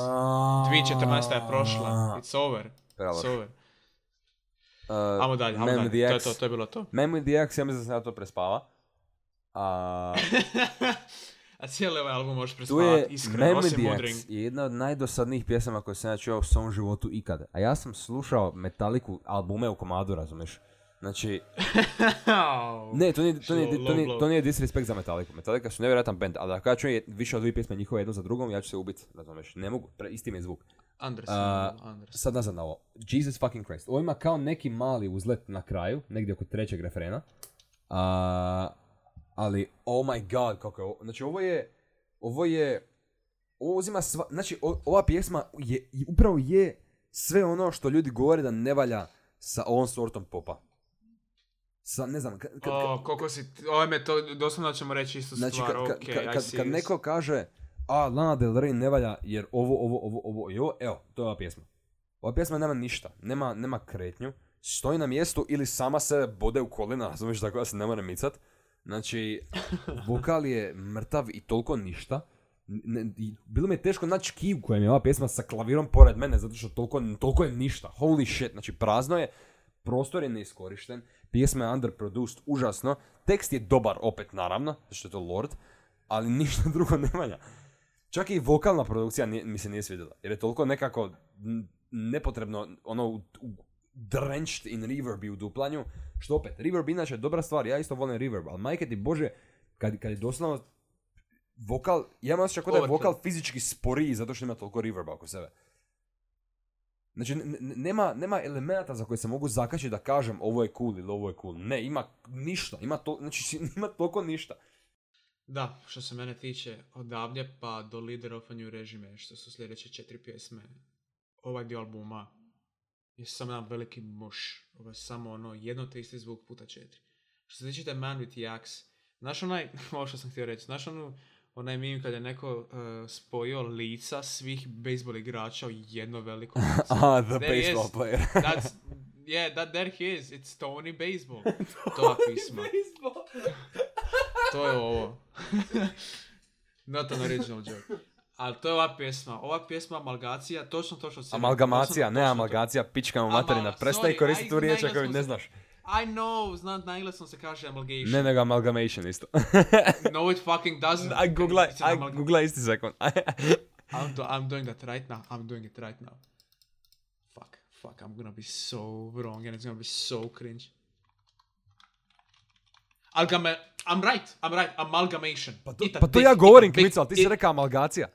2014. je prošla. It's over. It's over. Uh, Ajmo dalje, Man dalje. To je to, to je bilo to. The Axe, ja mislim da sam ja to prespava. A, A cijeli ovaj album možeš prespavati, je iskreno, with osim Mudring. Je jedna od najdosadnijih pjesama koje sam ja čuo u svom životu ikada. A ja sam slušao Metaliku albume u komadu, razumiješ? Znači, ne, to nije, to nije, to nije, to nije disrespect za Metallica. Metallica su nevjerojatan band, ali ako ja čujem više od dvije pjesme njihove jednu za drugom, ja ću se ubiti, razumiješ? Ne mogu, pre, isti mi je zvuk. Anderson, A, Anderson. Sad nazad na ovo. Jesus fucking Christ. Ovo ima kao neki mali uzlet na kraju, negdje oko trećeg refrena. A, ali, oh my god, kako je ovo. Znači, ovo je, ovo je, ovo uzima sva, znači, o- ova pjesma je, upravo je sve ono što ljudi govore da ne valja sa ovom sortom popa. Sa, ne znam, kad, kad, O, koliko si, ovo me to, doslovno ćemo reći istu Znači, stvar, kad, okej, kad, kad, neko kaže, a, Lana Del Rey ne valja jer ovo, ovo, ovo, ovo i ovo, evo, to je ova pjesma. Ova pjesma nema ništa, nema, nema kretnju, stoji na mjestu ili sama se bode u kolina, razumiješ, tako da se ne mora micat. Znači, vokal je mrtav i toliko ništa. Ne, i bilo mi je teško naći kiju koja mi je ova pjesma sa klavirom pored mene, zato što toliko, toliko je ništa. Holy shit, znači prazno je, prostor je neiskorišten, pjesma je underproduced, užasno, tekst je dobar opet naravno, što je to Lord, ali ništa drugo ne valja. Čak i vokalna produkcija nije, mi se nije svidjela, jer je toliko nekako nepotrebno, ono, drenched in reverb i u duplanju, što opet, reverb inače je dobra stvar, ja isto volim reverb, ali majke ti bože, kad, kad je doslovno vokal, ja imam osjećaj da je vokal fizički sporiji zato što ima toliko reverba oko sebe. Znači, n- n- nema, nema elemenata za koje se mogu zakačiti da kažem ovo je cool ili ovo je cool. Ne, ima ništa, ima, to, znači, ima toliko ništa. Da, što se mene tiče, odavdje pa do Leader of a New Regime, što su sljedeće četiri pjesme, ovaj dio albuma je samo jedan veliki muš. Ovo je samo ono jedno te isti zvuk puta četiri. Što se tiče Man with the Axe, znaš onaj, ovo što sam htio reći, znaš onu, onaj meme kad je neko uh, spojio lica svih bejsbol igrača u jedno veliko lice. Ah, the There he baseball is. player. That's, yeah, that, there he is. It's Tony Baseball. to je pismo. To je ovo. Not an original joke. Ali to je ova pjesma. Ova pjesma amalgacija, točno to što si rekao, Amalgamacija, točno- ne točno to. amalgacija, pička mu materina. Prestaj koristiti tu riječ ako ne se- znaš. I know, znam, na engleskom se kaže amalgation. Ne, nego amalgamation isto. No, it fucking doesn't. an aj, amalga- googlaj isti sekund. I'm, do- I'm doing that right now. I'm doing it right now. Fuck, fuck, I'm gonna be so wrong and it's gonna be so cringe. Algame- I'm right, I'm right, amalgamation. Pa to, pa to ja govorim, kmico, ti si rekao amalgacija.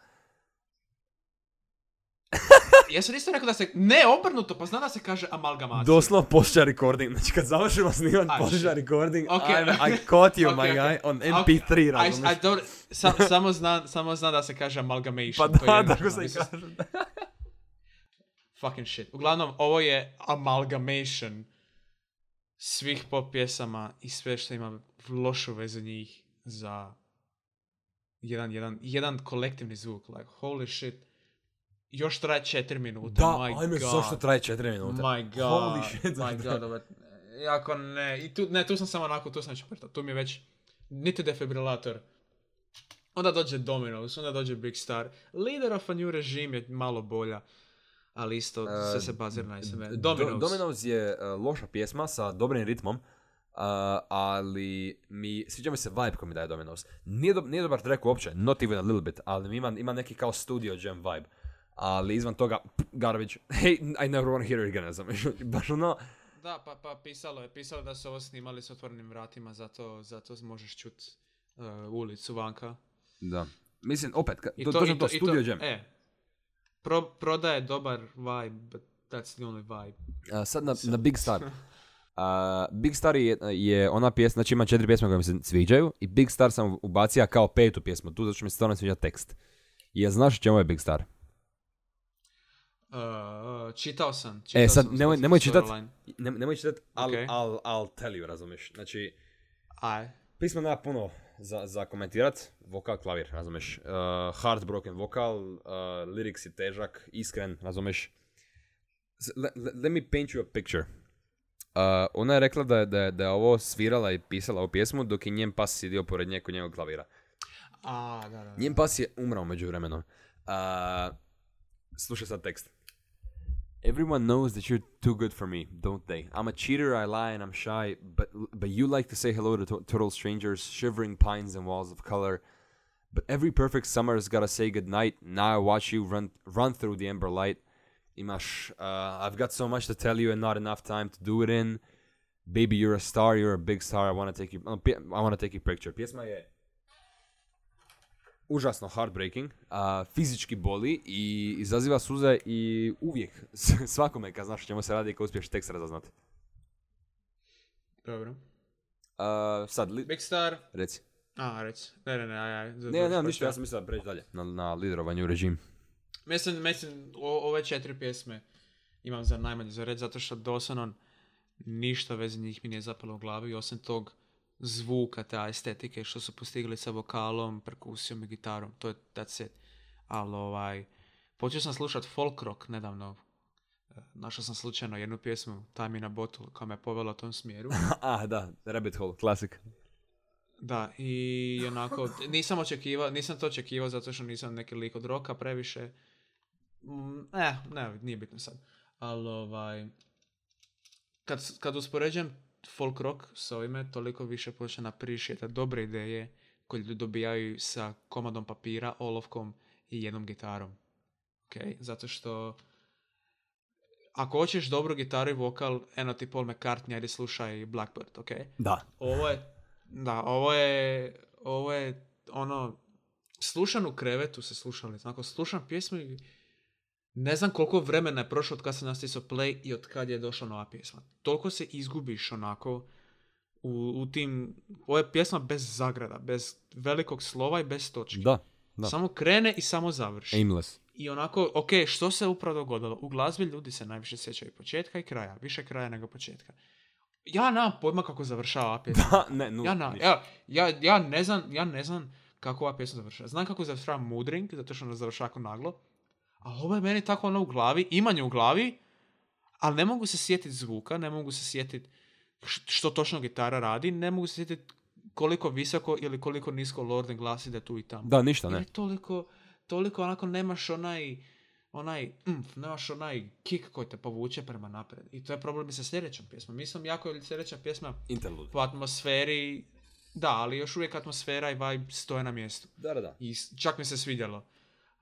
Jesam isto rekao da se... Ne, obrnuto, pa znam da se kaže amalgamacija. Doslovno poslušaj recording. Znači kad završimo snimat shit. recording. Ok. I'm- I caught you Ok, my ok. guy on Ok, MP3 I- razumiješ. I don't- sam, samo, znam, samo znam da se kaže amalgamation. Pa to je da, jedno tako što se i kaže. Fucking shit. Uglavnom, ovo je amalgamation svih pop pjesama i sve što ima lošu vezu njih za jedan, jedan, jedan kolektivni zvuk. Like, holy shit. Još traje četiri minuta. Da, my ajme, god. zašto traje 4 minute? My god. Holy shit, my god. Ovo, jako ne. I tu, ne, tu sam samo onako, tu sam čeprta. Tu mi je već niti defibrilator. Onda dođe Dominos, onda dođe Big Star. Leader of a New Regime je malo bolja. Ali isto, sve se bazira na SME. Do- Dominos. Dominoes je uh, loša pjesma sa dobrim ritmom, ali mi, sviđa mi se vibe koji mi daje Dominos. Nije, do, nije dobar track uopće, not even a little bit, ali ima, ima neki kao studio jam vibe. Ali izvan toga, pff, garbage. Hey, I never want to hear it again, razumiješ? Baš ono, Da, pa, pa pisalo je, pisalo da su ovo snimali s otvorenim vratima, zato, zato možeš čut uh, ulicu vanka. da. Mislim, opet, ka, I to, to, i to, to, i studio to, jam. E, pro, prodaje dobar vibe, but that's the only vibe. A, sad na, na Big Star. A, Big Star je, je ona pjesma, znači ima četiri pjesme koje mi se sviđaju i Big Star sam ubacio kao petu pjesmu, tu zato što mi se stvarno sviđa tekst. I znaš čemu je Big Star? Uh, čitao sam. Čitao E, sad, sam nemoj, nemoj čitat, ne, nemoj čitat, al, Ok. al, al tell you, razumiješ. Znači, Aj. pismo nema puno za, za komentirat, vokal, klavir, razumiješ. Uh, heartbroken vokal, uh, lyrics je težak, iskren, razumiješ. S- le- le- let me paint you a picture. Uh, ona je rekla da je, da, je, da je ovo svirala i pisala ovu pjesmu dok je njen pas sidio pored nje kod njegovog klavira. A, da, da, da. Njen pas je umrao među vremenu. slušaj sad tekst. Everyone knows that you're too good for me, don't they? I'm a cheater, I lie, and I'm shy, but but you like to say hello to to- total strangers, shivering pines and walls of color. But every perfect summer's gotta say goodnight. Now I watch you run run through the ember light. Imash, uh, I've got so much to tell you and not enough time to do it in. Baby, you're a star, you're a big star. I want to take you. uh, I want to take your picture. Pjesma je užasno heartbreaking, a, fizički boli i izaziva suze i uvijek svakome kad znaš čemu se radi i kad uspiješ tekst razaznati. Dobro. A, sad, li, Big Star. reci. A, reci. Ne, ne, ne, aj, aj. Ne, ne, nemam ništa, ja sam mislio da preći dalje na, na liderovanju u režim. Mislim, mislim, o- ove četiri pjesme imam za najmanje za red, zato što doslovno ništa veze njih mi nije zapalo u glavi, osim tog zvuka, te estetike što su postigli sa vokalom, perkusijom i gitarom. To je, that's it. Ali ovaj, počeo sam slušat folk rock nedavno. E, Našao sam slučajno jednu pjesmu, Time in a Bottle, koja me povela u tom smjeru. ah, da, Rabbit Hole, klasik. Da, i onako, nisam očekivao, nisam to očekivao zato što nisam neki lik od roka previše. Mm, Ne, ne, nije bitno sad. Ali ovaj, kad, kad uspoređujem folk rock s ovime, toliko više počne appreciate dobre ideje koje ljudi dobijaju sa komadom papira, olovkom i jednom gitarom. Ok, zato što ako hoćeš dobru gitaru i vokal, eno ti Paul McCartney, ajde slušaj Blackbird, ok? Da. Ovo je, da, ovo je, ovo je ono, slušan u krevetu se slušali, znači slušam pjesmu i ne znam koliko vremena je prošlo od kad sam nastisao play i od kad je došla nova pjesma. Toliko se izgubiš onako u, u tim, ovo je pjesma bez zagrada, bez velikog slova i bez točki. Da, da. Samo krene i samo završi. Aimless. I onako, ok, što se upravo dogodilo? U glazbi ljudi se najviše sjećaju početka i kraja, više kraja nego početka. Ja nemam pojma kako završava ova pjesma. Da, ne, nula. Ja, na, ja, ja, ja, ne znam, ja ne znam kako ova pjesma završava. Znam kako završava Moodring, zato što ona završava naglo. A ovo je meni tako ono u glavi, imanje u glavi, ali ne mogu se sjetiti zvuka, ne mogu se sjetiti što točno gitara radi, ne mogu se sjetiti koliko visoko ili koliko nisko Lorden glasi da je tu i tamo. Da, ništa, ne. je toliko, toliko onako nemaš onaj, onaj umf, nemaš onaj kick koji te povuče prema naprijed. I to je problem i sa sljedećom pjesmom. Mislim, jako je sljedeća pjesma Interlude. po atmosferi, da, ali još uvijek atmosfera i vibe stoje na mjestu. Da, da, da. I čak mi se svidjelo.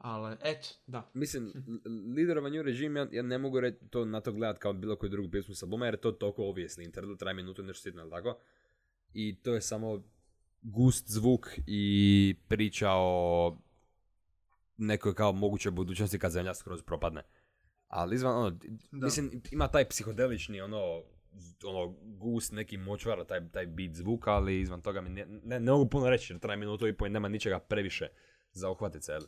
Ali, eto, da. Mislim, l- liderovanje u režim, ja, ja ne mogu reći to na to gledat kao bilo koju drugu pjesmu sa albuma, jer je to toliko obvijesli. Interlude traje minutu nešto sitno, tako? I to je samo gust zvuk i priča o nekoj kao mogućoj budućnosti kad zemlja skroz propadne. Ali izvan, ono, Da. mislim, ima taj psihodelični, ono, ono, gust, neki močvar, taj, taj beat zvuka, ali izvan toga mi ne, ne, ne mogu puno reći, jer traje minutu i pol i nema ničega previše za uhvatit se, jel?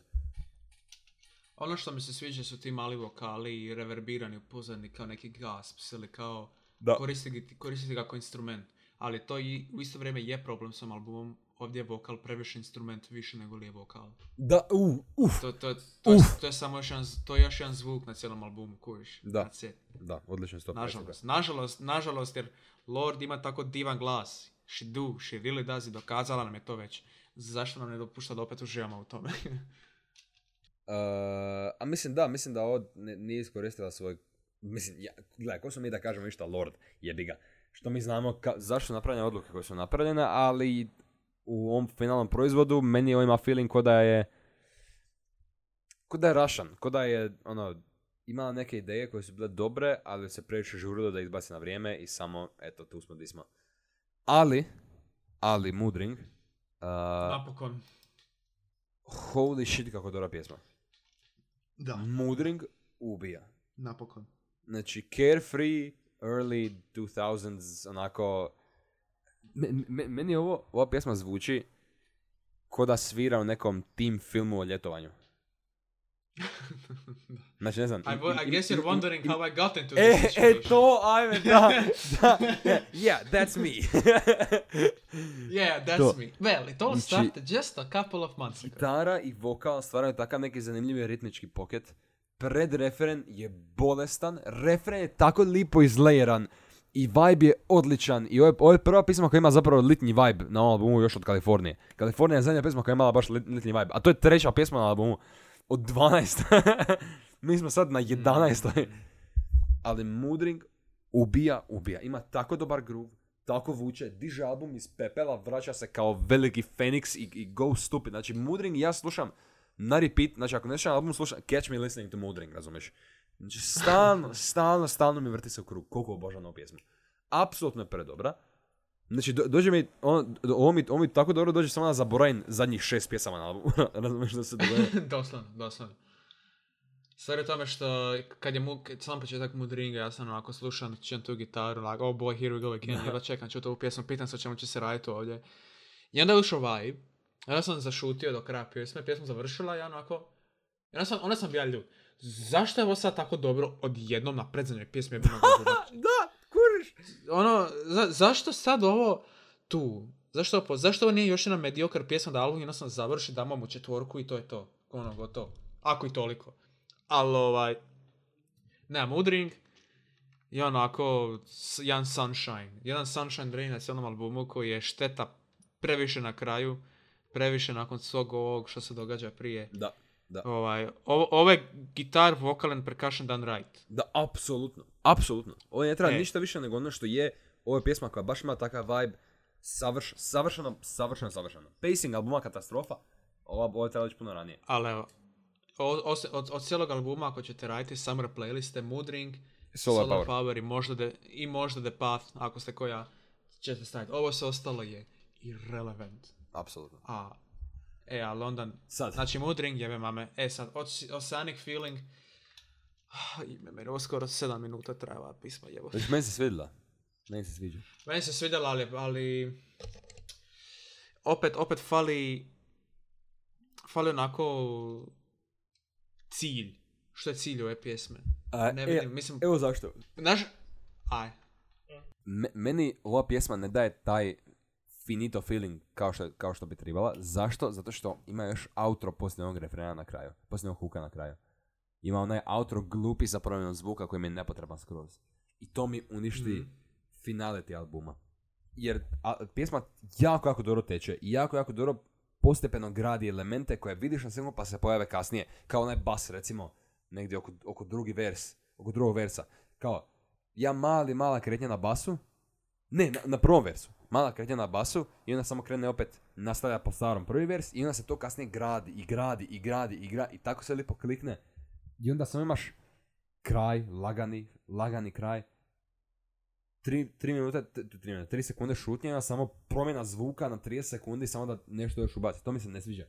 Ono što mi se sviđa su ti mali vokali i reverbirani u pozadini kao neki gasps ili kao Da. koristiti, koristiti ga kao instrument. Ali to i u isto vrijeme je problem s ovom albumom. Ovdje je vokal previše instrument više nego li je vokal. Da, uh, uf. To, to, to, je, to je samo još jedan, to je još jedan zvuk na cijelom albumu, kuviš. Da. Da, odlično stop. Nažalost, nažalost, nažalost, jer Lord ima tako divan glas. She do, she really does i dokazala nam je to već. Zašto nam ne dopušta da opet uživamo u tome? Uh, a mislim da, mislim da ovo ne- nije iskoristila svoj... Mislim, ja, gledaj, ko smo mi da kažemo išta Lord, jebi ga. što mi znamo ka- zašto su napravljene odluke koje su napravljene, ali u ovom finalnom proizvodu meni ovo ima feeling ko da je ko da je rašan, ko da je ono, imala neke ideje koje su bile dobre, ali se previše žurilo da izbaci na vrijeme i samo, eto, tu smo di smo. Ali, ali Moodring, uh, Napokon. holy shit kako dobra pjesma. Da, Moodring ubija. napokon. Znači, carefree, early 2000s, onako... Me- me- meni ovo, ova pjesma zvuči ko da svira u nekom team filmu o ljetovanju. Znači, ne znam. I, I im- guess you're wondering how I got into E, this e, situation. to, ajme, da, da. Yeah, that's me. Yeah, that's To. me. Well, it all Znači- started just a couple of months ago. Gitara i vokal stvaraju takav neki zanimljivi ritmički poket. Pred referen je bolestan, referen je tako lipo izlejeran i vibe je odličan i ovo je, ovo je prva pisma koja ima zapravo litnji vibe na ovom albumu još od Kalifornije. Kalifornija je zadnja pjesma koja je imala baš lit- litnji vibe, a to je treća pjesma na albumu od 12. Mi smo sad na 11. Ali Moodring ubija, ubija. Ima tako dobar groove, tako vuče, diže album iz pepela, vraća se kao veliki Fenix i, i go stupid. Znači, Moodring ja slušam na repeat, znači ako ne slušam album, slušam Catch Me Listening to Moodring, razumiješ? Znači, stalno, stalno, stalno mi vrti se u krug, koliko obožavam ovu pjesmu. Apsolutno je predobra. Znači, do, dođe mi, on, do- ovo, mi, ovo mi tako dobro dođe samo da zaboravim zadnjih šest pjesama na albumu. razumiješ da se događa? doslovno, doslovno. Stvar je tome što kad je mu, sam početak Moodringa, ja sam onako slušam, čujem tu gitaru, like, oh boy, here we go again, jedva čekam čuti ovu pjesmu, pitam se o čemu će se raditi ovdje. I onda je ušao vibe, onda sam zašutio do kraja pjesme, pjesma završila ja onako, i onda sam, onda sam bio ljud. Zašto je ovo sad tako dobro odjednom na predzadnjoj pjesmi je bilo dobro? da! Ono, za, zašto sad ovo tu? Zašto, ovo- zašto ovo nije još jedna mediokar pjesma da album jednostavno završi, damo mu četvorku i to je to. Ono, gotovo. Ako i toliko. Ali ovaj, nema Moodring i onako jedan Sunshine. Jedan Sunshine Drain na cijelom albumu koji je šteta previše na kraju, previše nakon svog ovog što se događa prije. Da, da. Ovaj, ovo, ovo je gitar, vocal and percussion done right. Da, apsolutno. Apsolutno. Ovo ne treba E. ništa više nego ono što je. Ovo je pjesma koja baš ima takav vibe. Savrš, savršeno, savršeno, savršeno. Pacing albuma katastrofa. Ova, ovo je trebalo puno ranije. Ali evo, o- os- od, od cijelog albuma ako ćete raditi summer playliste, Moodring, Solar Solar Power. Power i možda, the, i možda The Path, ako ste ko ja, ćete staviti. Ovo sve ostalo je irrelevant. Apsolutno. A, e, ali onda, Sad. znači Moodring jebe mame. E sad, Oce- Oceanic Feeling, ah, ime meni, ovo skoro 7 minuta traje ova pisma, jevo. Znači, meni se svidjela. Meni se sviđa. Meni se svidjela, ali, ali opet, opet fali, fali onako cilj. Što je cilj ove pjesme? A, Ne e, vidim, mislim, Evo zašto. znaš, aj, Me- meni ova pjesma ne daje taj finito feeling kao što, kao što bi trebala. Zašto? Zato što ima još outro poslije ovog refrena na kraju. Poslije ovog huka na kraju. Ima onaj outro glupi sa promjenom zvuka koji mi je nepotreban skroz. I to mi uništi Mhm. finality albuma. Jer a, pjesma jako, jako dobro teče i jako, jako dobro postepeno gradi elemente koje vidiš na svemu pa se pojave kasnije. Kao onaj bas recimo, negdje oko, oko drugi vers, oko drugog versa. Kao, ja mali, mala kretnja na basu, ne, na, na prvom versu. Mala kretnja na basu i onda samo krene opet, nastavlja po starom prvi vers i onda se to kasnije gradi i gradi i gradi i gradi i tako se lipo klikne. I onda samo imaš kraj, lagani, lagani kraj. Tri, tri minute, tri, minute, tri sekunde šutnje, onda samo promjena zvuka na 30 sekundi samo da nešto još ubaci. To mi se ne sviđa.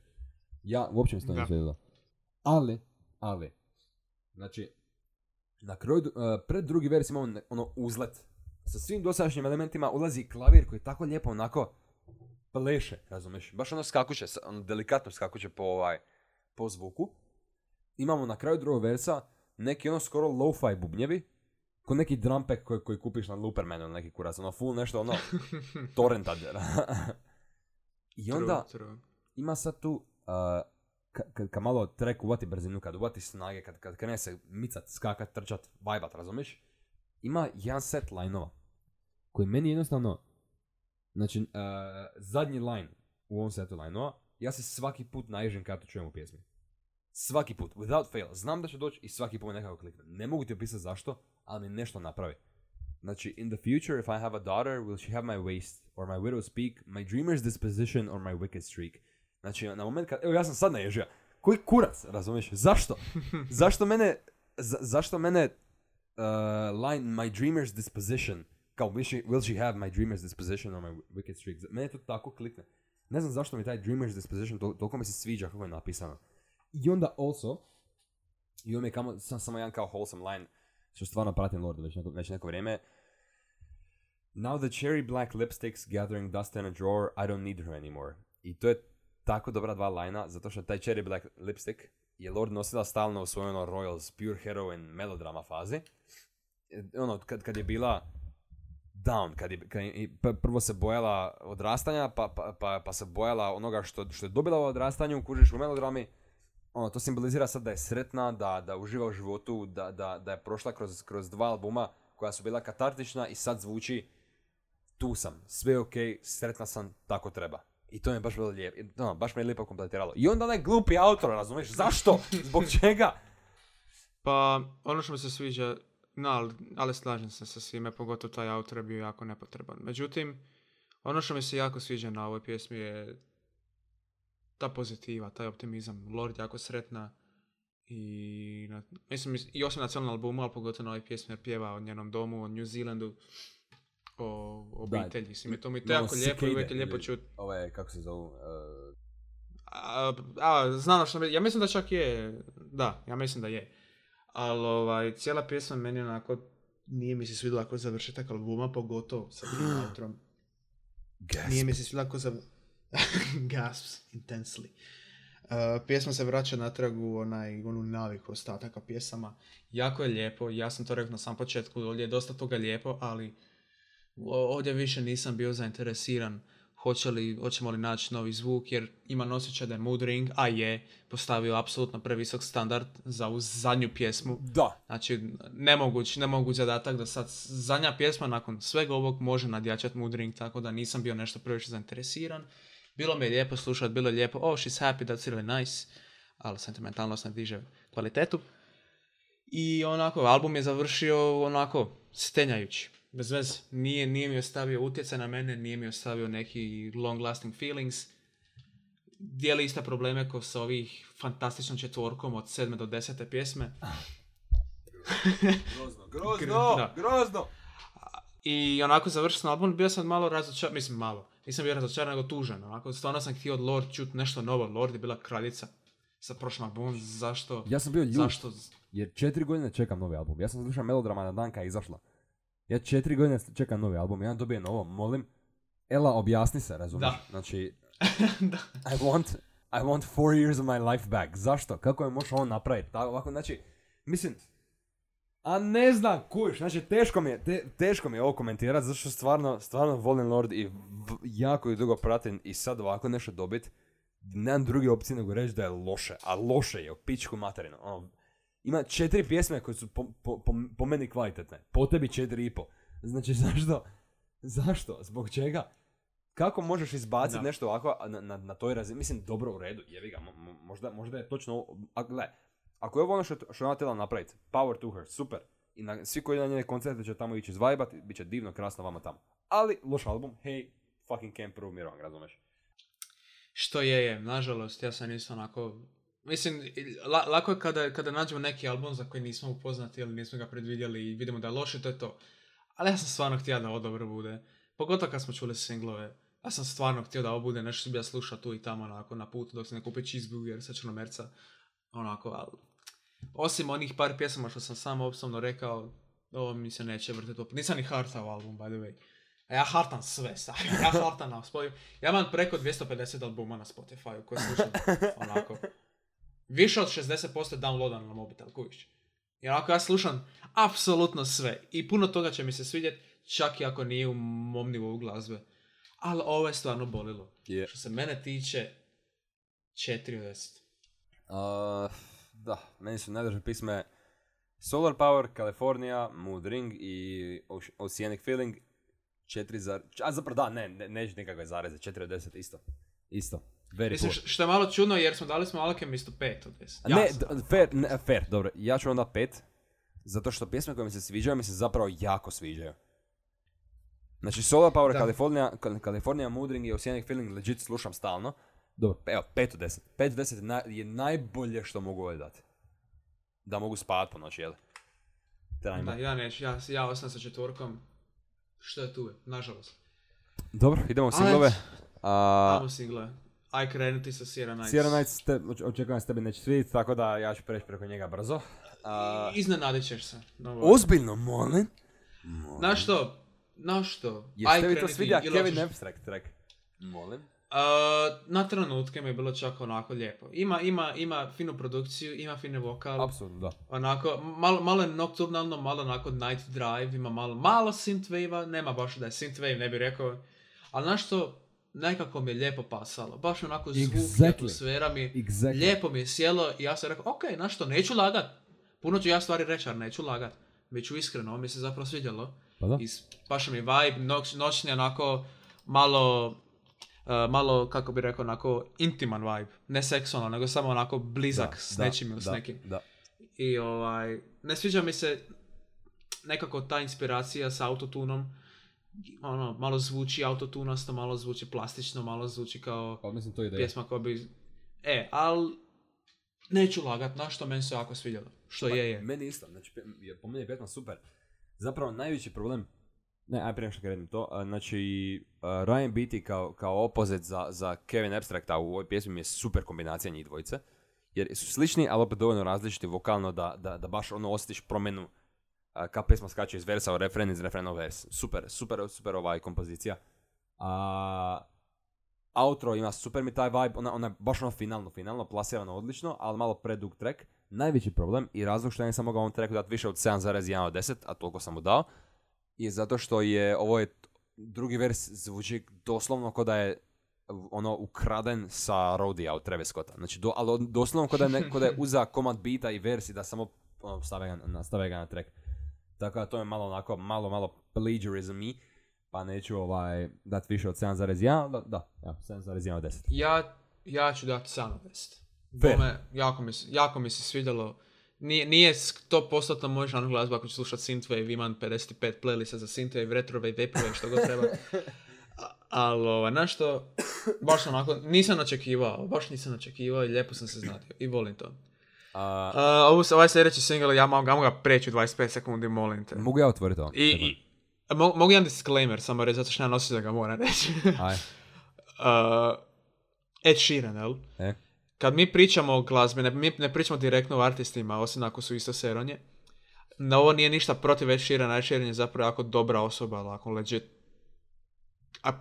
Ja, uopće mi se to ne sviđa. Ali, ali, znači, na kraju, uh, pred drugi vers imamo ono uzlet. Sa svim dosadašnjim elementima ulazi klavir koji tako lijepo onako pleše, razumiješ? Baš ono skakuće, ono delikatno skakuće po ovaj, po zvuku. Imamo na kraju drugog versa neki ono skoro lo-fi bubnjevi, ko neki drum pack koji, koji kupiš na Loopermanu ili neki kurac, ono full nešto ono torrenta. I onda True, true. ima sad tu, uh, ka- kad ka malo track uvati brzinu, kad uvati snage, kad, kad krene se micat, skakat, trčat, vajbat, razumiješ? Ima jedan set lineova koji meni jednostavno, znači, uh, zadnji line u ovom setu lineova, ja se svaki put naježim kad to čujem u pjesmi. Svaki put, without fail. Znam da će doći i svaki put nekako klikne. Ne mogu ti opisati zašto, ali mi nešto napravi. Znači, in the future, if I have a daughter, will she have my waist, or my widow's peak, my dreamer's disposition, or my wicked streak? Znači, na moment kad, evo ja sam sad naježio, koji kurac, razumiješ? Zašto? zašto mene, za- zašto mene line my dreamer's disposition, kao will she, will she have my dreamer's disposition or my wicked streak? Mene to tako klikne. Ne znam zašto mi taj dreamer's disposition, tol- toliko mi se sviđa kako je napisano. I onda also, i on mi je kamo, sam, samo jedan kao wholesome line, što stvarno pratim Lorda već neko, već neko vrijeme. Now the cherry black lipstick's gathering dust in a drawer, I don't need her anymore. I to je tako dobra dva lajna, zato što taj cherry black lipstick je Lord nosila stalno u svojoj ono Royals pure heroine melodrama fazi. E, Ono, kad, kad je bila down, kad je, kad je prvo se bojala odrastanja, pa, pa, pa, pa se bojala onoga što, što je dobila u odrastanju, kužiš u melodrami, ono, to simbolizira sad da je sretna, da, da uživa u životu, da, da, da je prošla kroz, kroz dva albuma koja su bila katartična i sad zvuči tu sam, sve je okej, sretna sam, tako treba. I to mi je baš bilo lijepo, i, ono, baš me je lijepo kompletiralo. I onda onaj glupi autor, razumiješ, zašto? Zbog čega? Pa, ono što mi se sviđa, no, ali, ali slažem se sa svime, pogotovo taj autor je bio jako nepotreban. Međutim, ono što mi se jako sviđa na ovoj pjesmi je ta pozitiva, taj optimizam. Lord je jako sretna i, na, mislim, i osim na cijelom albumu, ali pogotovo na ovoj pjesmi jer pjeva o njenom domu, o New Zealandu, o obitelji. Mislim, i to mi je to Malo jako lijepo i uvijek je lijepo čuti. Ove, kako se zovu? uh, A, a, znam što mi, ja mislim da čak je, da, ja mislim da je. Ali ovaj, cijela pjesma meni onako, nije mi se svidjela ako završetak albuma, pogotovo sa tim outrom. gasp. Nije mi se svidjela ako za... Gasps, intensely. Uh, pjesma se vraća natrag u onaj, onu naviku ostataka pjesama. Jako je lijepo, ja sam to rekao na sam početku, ovdje je dosta toga lijepo, ali ovdje više nisam bio zainteresiran hoće li, hoćemo li naći novi zvuk, jer imam osjećaj da je Mood Ring, a je, postavio apsolutno previsok standard za ovu zadnju pjesmu. Da. Znači, nemoguć, nemoguć zadatak da sad zadnja pjesma nakon svega ovog može nadjačati Mood Ring, tako da nisam bio nešto previše zainteresiran. Bilo mi je lijepo slušati, bilo je lijepo, oh, she's happy, that's really nice, ali sentimentalnost ne diže kvalitetu. I onako, album je završio onako, stenjajući, bez veze. Nije, nije mi ostavio utjecaj na mene, nije mi ostavio neki long lasting feelings. Dijeli iste probleme kao sa ovih fantastičnom četvorkom od sedme do desete pjesme. Grozno, grozno, Da. grozno. I onako završio sam album, bio sam malo razočaran, mislim malo, nisam bio razočaran nego tužan, onako stvarno sam htio od Lord čut nešto novo, Lord je bila kraljica sa prošlom albumom, zašto, Ja sam bio ljut, zašto, jer četiri godine čekam novi album. Ja sam slušao Melodrama na dan kad je izašla. Ja četiri godine čekam novi album, ja dobije novo, molim. Ela, objasni se, razumiješ? Da. Znači, da. I want, I want four years of my life back. Zašto? Kako je može on napraviti? Ta, ovako, znači, mislim, a ne znam, kuš, znači teško mi je, te- teško mi je ovo komentirati, zato što stvarno, stvarno volim Lord i v- jako ju dugo pratim i sad ovako nešto dobit, nemam druge opcije nego reći da je loše, a loše je, u pičku materinu. Ono, ima četiri pjesme koje su po, po, po, po meni kvalitetne, po tebi četiri i po. Znači, zašto? Zašto? Zbog čega? Kako možeš izbaciti nešto ovako na, na, na toj razini? Mislim, dobro u redu, jevi ga, mo- mo- možda, možda je točno ovo, a, gle, ako je ovo ono što, što ona htjela napraviti, power to her, super. I na, svi koji na njene koncerte će tamo ići izvajbat, bit će divno, krasno vama tamo. Ali, loš album, hey, fucking can't prove me wrong, razumeš? Što je, je, nažalost, ja sam isto onako, mislim, la- lako je kada, kada nađemo neki album za koji nismo upoznati ili nismo ga predvidjeli i vidimo da je loše, to je to. Ali ja sam stvarno htio da ovo dobro bude. Pogotovo kad smo čuli singlove. Ja sam stvarno htio da ovo bude nešto što bi ja slušao tu i tamo onako na putu dok se ne kupi cheeseburger sa črnomerca. Onako, ali... Osim onih par pjesama što sam sam osobno rekao, ovo mi se neće vrtiti. op- Nisam ni hartao album, by the way. A ja hartam sve, sad. Ja hartam na Spotify. Ja imam preko 250 albuma na Spotify koje slušam onako. Više od 60% downloada na mobitel, kuviš. I onako ja slušam apsolutno sve. I puno toga će mi se svidjeti, čak i ako nije u mom nivou glazbe. Ali ovo je stvarno bolilo. Je. Što se mene tiče, 4 od 10. Uh, da, meni su najdraže pisme Solar Power, California, Mood Ring i Oce- Oceanic Feeling. 4 za... A zapravo da, ne, ne neću nikakve zareze, 4 od 10 isto. Isto. Very Mislim, poor. što je malo čudno jer smo dali smo Alchemistu 5 od 10. A ne, d- fair, ne, fair, dobro, ja ću onda 5. Zato što pjesme koje mi se sviđaju mi se zapravo jako sviđaju. Znači Solar Power Da. California, Cal- California Moodring i Oceanic Feeling legit slušam stalno. Dobro, evo, 5 od 10. 5 od 10 je, naj- je najbolje što mogu ovdje dati. Da mogu spavat po noći, jel? Da, ja neću, ja, ja ostajem sa četvorkom. Što je tu je, nažalost. Dobro, idemo u singlove. A, Ajmo single. Aj krenuti sa Sierra Nights. Sierra Nights, te, oč- očekujem se tebi neće svidjeti, tako da ja ću preći preko njega brzo. I- Iznenadit ćeš se. Novo. ozbiljno, molim. Na što? Na što? Jesi Aj tebi to svidja Kevin Abstract track? Molim. Uh, na trenutke mi je bilo čak onako lijepo. Ima, ima, ima finu produkciju, ima fine vokal. Apsolutno, da. Onako, malo, malo je nocturnalno, malo onako night drive, ima malo, malo synthwave nema baš da je synthwave, ne bih rekao. Ali znaš što, nekako mi je lijepo pasalo. Baš onako zvuk i Exactly. atmosfera mi, Exactly. lijepo mi je sjelo i ja sam rekao, ok, znaš što, neću lagat. Puno ću ja stvari reći, ali neću lagat. Bit ću iskreno, ovo mi se zapravo svidjelo. Pa da. I paša mi vibe, noć, noćni onako malo, uh, malo, kako bi rekao, onako intiman vibe. Ne seksualno, nego samo onako blizak Da, s da, nečim ili s nekim. Da. I ovaj, ne sviđa mi se nekako ta inspiracija s autotunom. Ono, malo zvuči autotunasto, malo zvuči plastično, malo zvuči kao Pa mislim to je ideja. pjesma koja bi... E, ali neću lagat, na što meni se jako svidjelo. Što je, je. Meni isto, znači po meni je pjesma super. Zapravo najveći problem, ne, aj prije što krenem to, znači Ryan Beatty kao, kao opozit za, za Kevin Abstracta u ovoj pjesmi mi je super kombinacija njih dvojice. Jer su slični, ali opet dovoljno različiti vokalno da, da, da baš ono osjetiš promjenu a, kao pjesma skače iz versa u refren, iz refrena u vers. Super, super, super ovaj kompozicija. A, outro ima super mi taj vibe, ona, ona je baš ono finalno, finalno, plasirano odlično, ali malo predug track. Najveći problem i razlog što ja nisam mogao ovom tracku dati više od 7,1 od 10, a toliko sam mu dao, je zato što je, ovo je drugi vers zvuči doslovno kao da je ono ukraden sa Rodija od Travis Scotta. Znači, do, ali doslovno kao da je, ne, je uza komad beata i versi da samo ono, stave, ga, ga na track. Tako da to je malo onako, malo, malo plagiarism i pa neću ovaj, dati više od 7,1, da, da, ja, 7,1 od 10. Ja, ja ću dati Sunfest. Fair. Bome, jako mi, se- jako mi se svidjelo. Nije, nije 100% moj žanr glazba ako ću slušat synthwave, imam 55 playlista za synthwave, retrowave, vaporwave, što god treba. Ali, ovaj, znaš što, baš onako, nisam očekivao, baš nisam očekivao i lijepo sam se znadio i volim to. Uh, ovu, ovaj sljedeći single, ja mogu, ja mogu ga preći u 25 sekundi, molim te. mogu ja otvoriti ovo? I, i mo- mogu jedan disclaimer, samo reći, zato što ja nosim da ga moram reći. Aj, uh, Ed Sheeran, jel? e, Kad mi pričamo o glazbi, ne, mi ne pričamo direktno o artistima, osim ako su isto seronje. No, ovo nije ništa protiv Ed Sheerana, Ed Sheeran je zapravo jako dobra osoba, ali ako legit a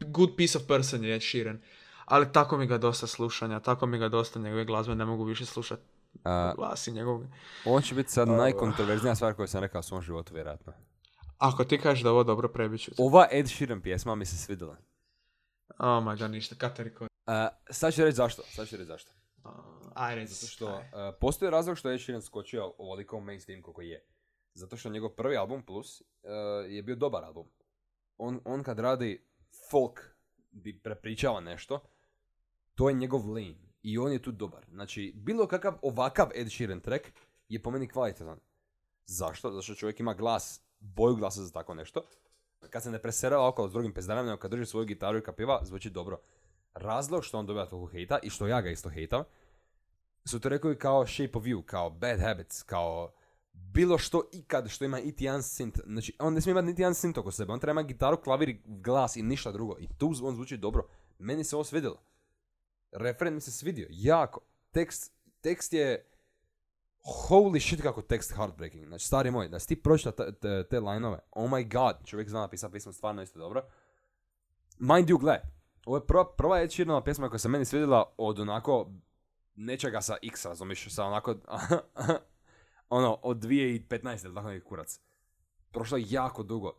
good piece of person je Ed Sheeran. Ali tako mi ga dosta slušanja, tako mi ga dosta njegove glazbe, ne mogu više slušati glasi njegov. ovo će biti sad najkontroverznija stvar koju sam rekao u svom životu, vjerojatno. Ako ti kažeš da ovo dobro, prebit ću te. Ova Ed Sheeran pjesma mi se svidjela. Oh my god, ništa, Katariko. A, sad ću reći zašto, sad ću reći zašto. Uh, aj reci. Zato što uh, postoji razlog što je Ed Sheeran skočio ovoliko mainstream koliko je. Zato što njegov prvi album Plus uh, je bio dobar album. On, on kad radi folk bi prepričava nešto, to je njegov lane. I on je tu dobar. Znači, bilo kakav ovakav Ed Sheeran track je po meni kvalitetan. Zašto? Zato što čovjek ima glas, boju glasa za tako nešto. Kad se ne preserava okolo s drugim pezdanama, nego kad drži svoju gitaru i kad pjeva, zvuči dobro. Razlog što on dobiva toliko hejta i što ja ga isto hejtam, su to rekli kao Shape of You, kao Bad Habits, kao bilo što ikad što ima iti jedan synth. Znači, on ne smije imati niti jedan synth oko sebe. On treba imati gitaru, klavir, glas i ništa drugo. I tu on zvuči dobro. Meni se ovo svidjelo. Refren mi se svidio. Jako. Tekst, tekst je holy shit kako tekst heartbreaking. Znači, stari moj, da si ti pročita te, te, line-ove, oh my god, čovjek zna napisati pismo stvarno isto dobro. Mind you, gle, ovo je prva, prva pjesma koja se meni svidjela od onako nečega sa X, razumiješ, sa onako, ono, od 2015 ili tako neki kurac. Prošlo je jako dugo,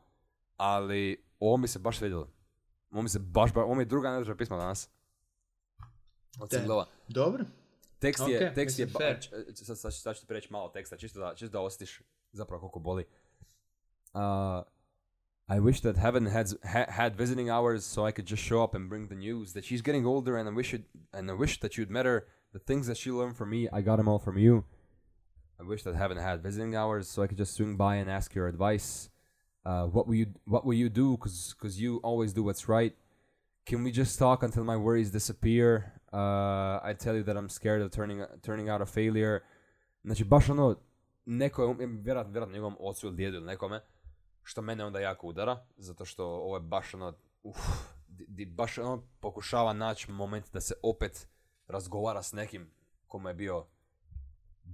ali ovo mi se baš svidjelo. Ovo mi se baš, baš ovo mi je druga najdraža pisma danas. Od singlova. Dobro. Tekst je, Ok, tekst je, mislim, ba- fair. č- č- sad, sad, sad ću ti preći malo teksta, čisto da, čisto da osjetiš zapravo koliko boli. Uh, I wish that heaven had, ha, had visiting hours so I could just show up and bring the news that she's getting older and I wish it, and I wish that you'd met her. The things that she learned from me, I got them all from you. I wish that heaven had visiting hours so I could just swing by and ask your advice. what will you What will you do? Because because you always do what's right. Can we just talk until my worries disappear? Uh, I tell you that I'm scared of turning turning out a failure. Znači, baš ono, neko je, um- vjerojatno, vjerojatno njegovom ocu ili djedu ili nekome, što mene onda jako udara, zato što ovo je baš ono, uf, di, di baš ono pokušava naći moment da se opet razgovara s nekim kome je bio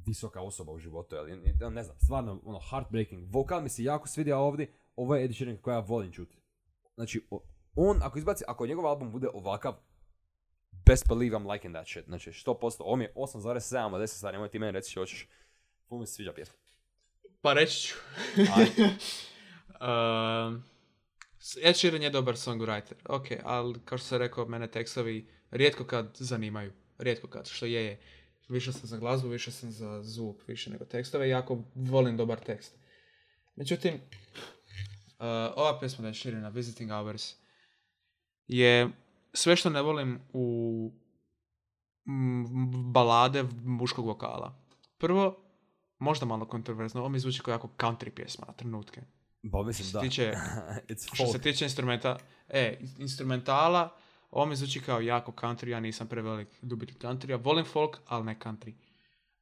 visoka osoba u životu, ali ne znam, stvarno, ono, heartbreaking. Vokal mi se jako svidio ovdje, ovo je Ed koja ja volim čuti. Znači, on, ako izbaci, ako njegov album bude ovakav, best believe I'm liking that shit. Znači, 100%, ovo mi je 8,7 od 10 stvari, nemoj ti meni reći što hoćeš. Ful mi se sviđa pjesma. Pa reći ću. Um, Ed Sheeran je dobar songwriter, ok, ali kao što sam rekao, mene tekstovi rijetko kad zanimaju. Rijetko kad, što je je. Više sam za glazbu, više sam za zvuk, više nego tekstove, jako volim dobar tekst. Međutim, uh, ova pjesma da je Sheerana, Visiting Hours, je sve što ne volim u balade muškog vokala. Prvo, možda malo kontroverzno, ovo mi zvuči kao jako country pjesma na trenutke. Ba, mislim Što da. se tiče, što se tiče instrumenta, e, instrumentala, ovo mi zvuči kao jako country, ja nisam prevelik ljubitelj country, volim folk, ali ne country.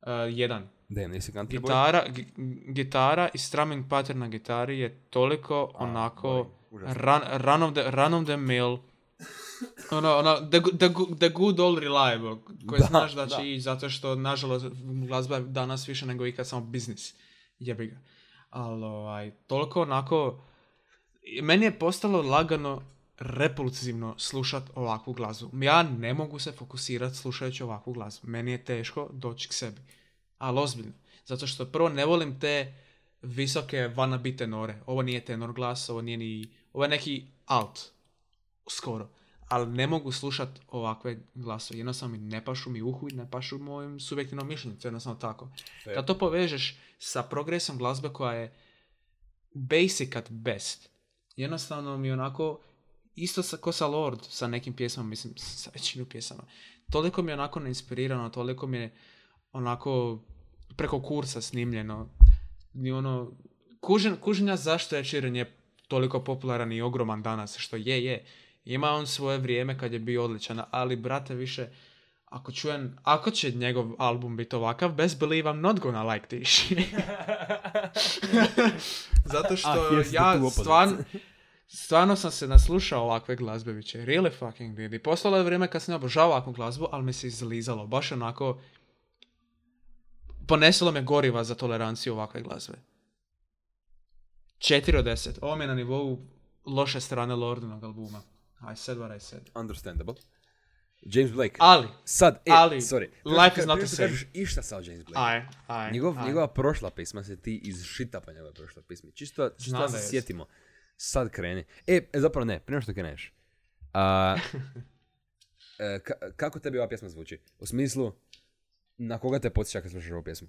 Uh, jedan, Damn, nisi country boy? gitara, gi- gitara i strumming pattern na gitari je toliko onako boy, run, run, of the, run of the mill, ono, ono, the, the, the good old reliable, koji Da, znaš da će da. ići zato što, nažalost, glazba je danas više nego ikad samo biznis. Jebi ga. Ali, ovaj, toliko onako, meni je postalo lagano repulsivno slušat ovakvu glazbu. Ja ne mogu se fokusirati slušajući ovakvu glazbu. Meni je teško doći k sebi. Ali ozbiljno. Zato što prvo ne volim te visoke wannabe tenore. Ovo nije tenor glas, ovo nije ni... Ovo je neki alt. Skoro. Ali ne mogu slušat ovakve glasove. Jednostavno mi ne pašu mi uhu i ne pašu mojim subjektivnom mišljenju. To je jednostavno tako. Fair. Kad to povežeš sa progresom glazbe koja je basic at best, jednostavno mi onako, isto sa, ko sa Lord, sa nekim pjesmama, mislim, sa većinu pjesama, toliko mi je onako neinspirirano, toliko mi je onako preko kursa snimljeno, ni ono, kužen, kužen ja zašto je Sheeran je toliko popularan i ogroman danas, što je, je. Ima on svoje vrijeme kad je bio odličan, ali brate više, ako čujem, ako će njegov album biti ovakav, best believe I'm not gonna like this. Zato što Ah, ja stvarno, stvarno sam se naslušao ovakve glazbe, biće. Really fucking did. I postalo je vrijeme kad sam obožavao ovakvu glazbu, ali mi se izlizalo. Baš onako, ponesilo me goriva za toleranciju ovakve glazbe. 4 od 10. Ovo mi je na nivou loše strane Lordinog albuma. I said what I said. Understandable. James Blake. Ali, Sad, e, ali, sorry. life is not the same. kažeš išta sa James Blake. aj, aj, Njegov, aj. njegova prošla pisma se ti iz šita pa njegova prošla pisma. Čisto, čisto se sjetimo. Sad kreni. E, e, zapravo ne, prije što kreneš. A, e, ka- kako tebi ova pjesma zvuči? U smislu, na koga te podsjeća kad slušaš ovu pjesmu?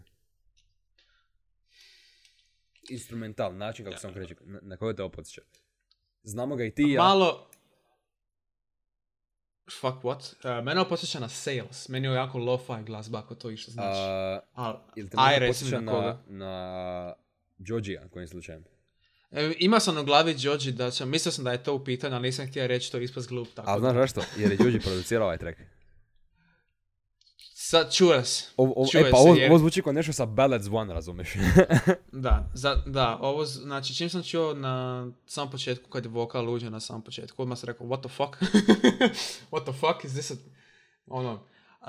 Instrumental, način kako sam kreće. Na, na koga te ovo podsjeća? Znamo ga i ti i ja. Malo... Fuck what? Uh, mene ovo podsjeća na Sales. Meni je jako lo-fi glazba, ako to išta znači. A, Al, ili te aj, na koga. na, Georgia, kojim slučajem? E, ima sam u glavi Joji da će, mislio sam da je to u pitanju, ali nisam htio reći to ispast glup. Tako Ali znaš zašto? Jer je Georgie producirao ovaj track. Sad čuje se. Ovo, ovo, Čuje e, pa se, ovo, jer- ovo zvuči kao nešto sa Ballads One, razumeš? Da, za, da, ovo, znači čim sam čuo na samom početku, kad je vokal uđe na samom početku, odmah sam rekao, what the fuck? what the fuck is this? a- Ono, uh,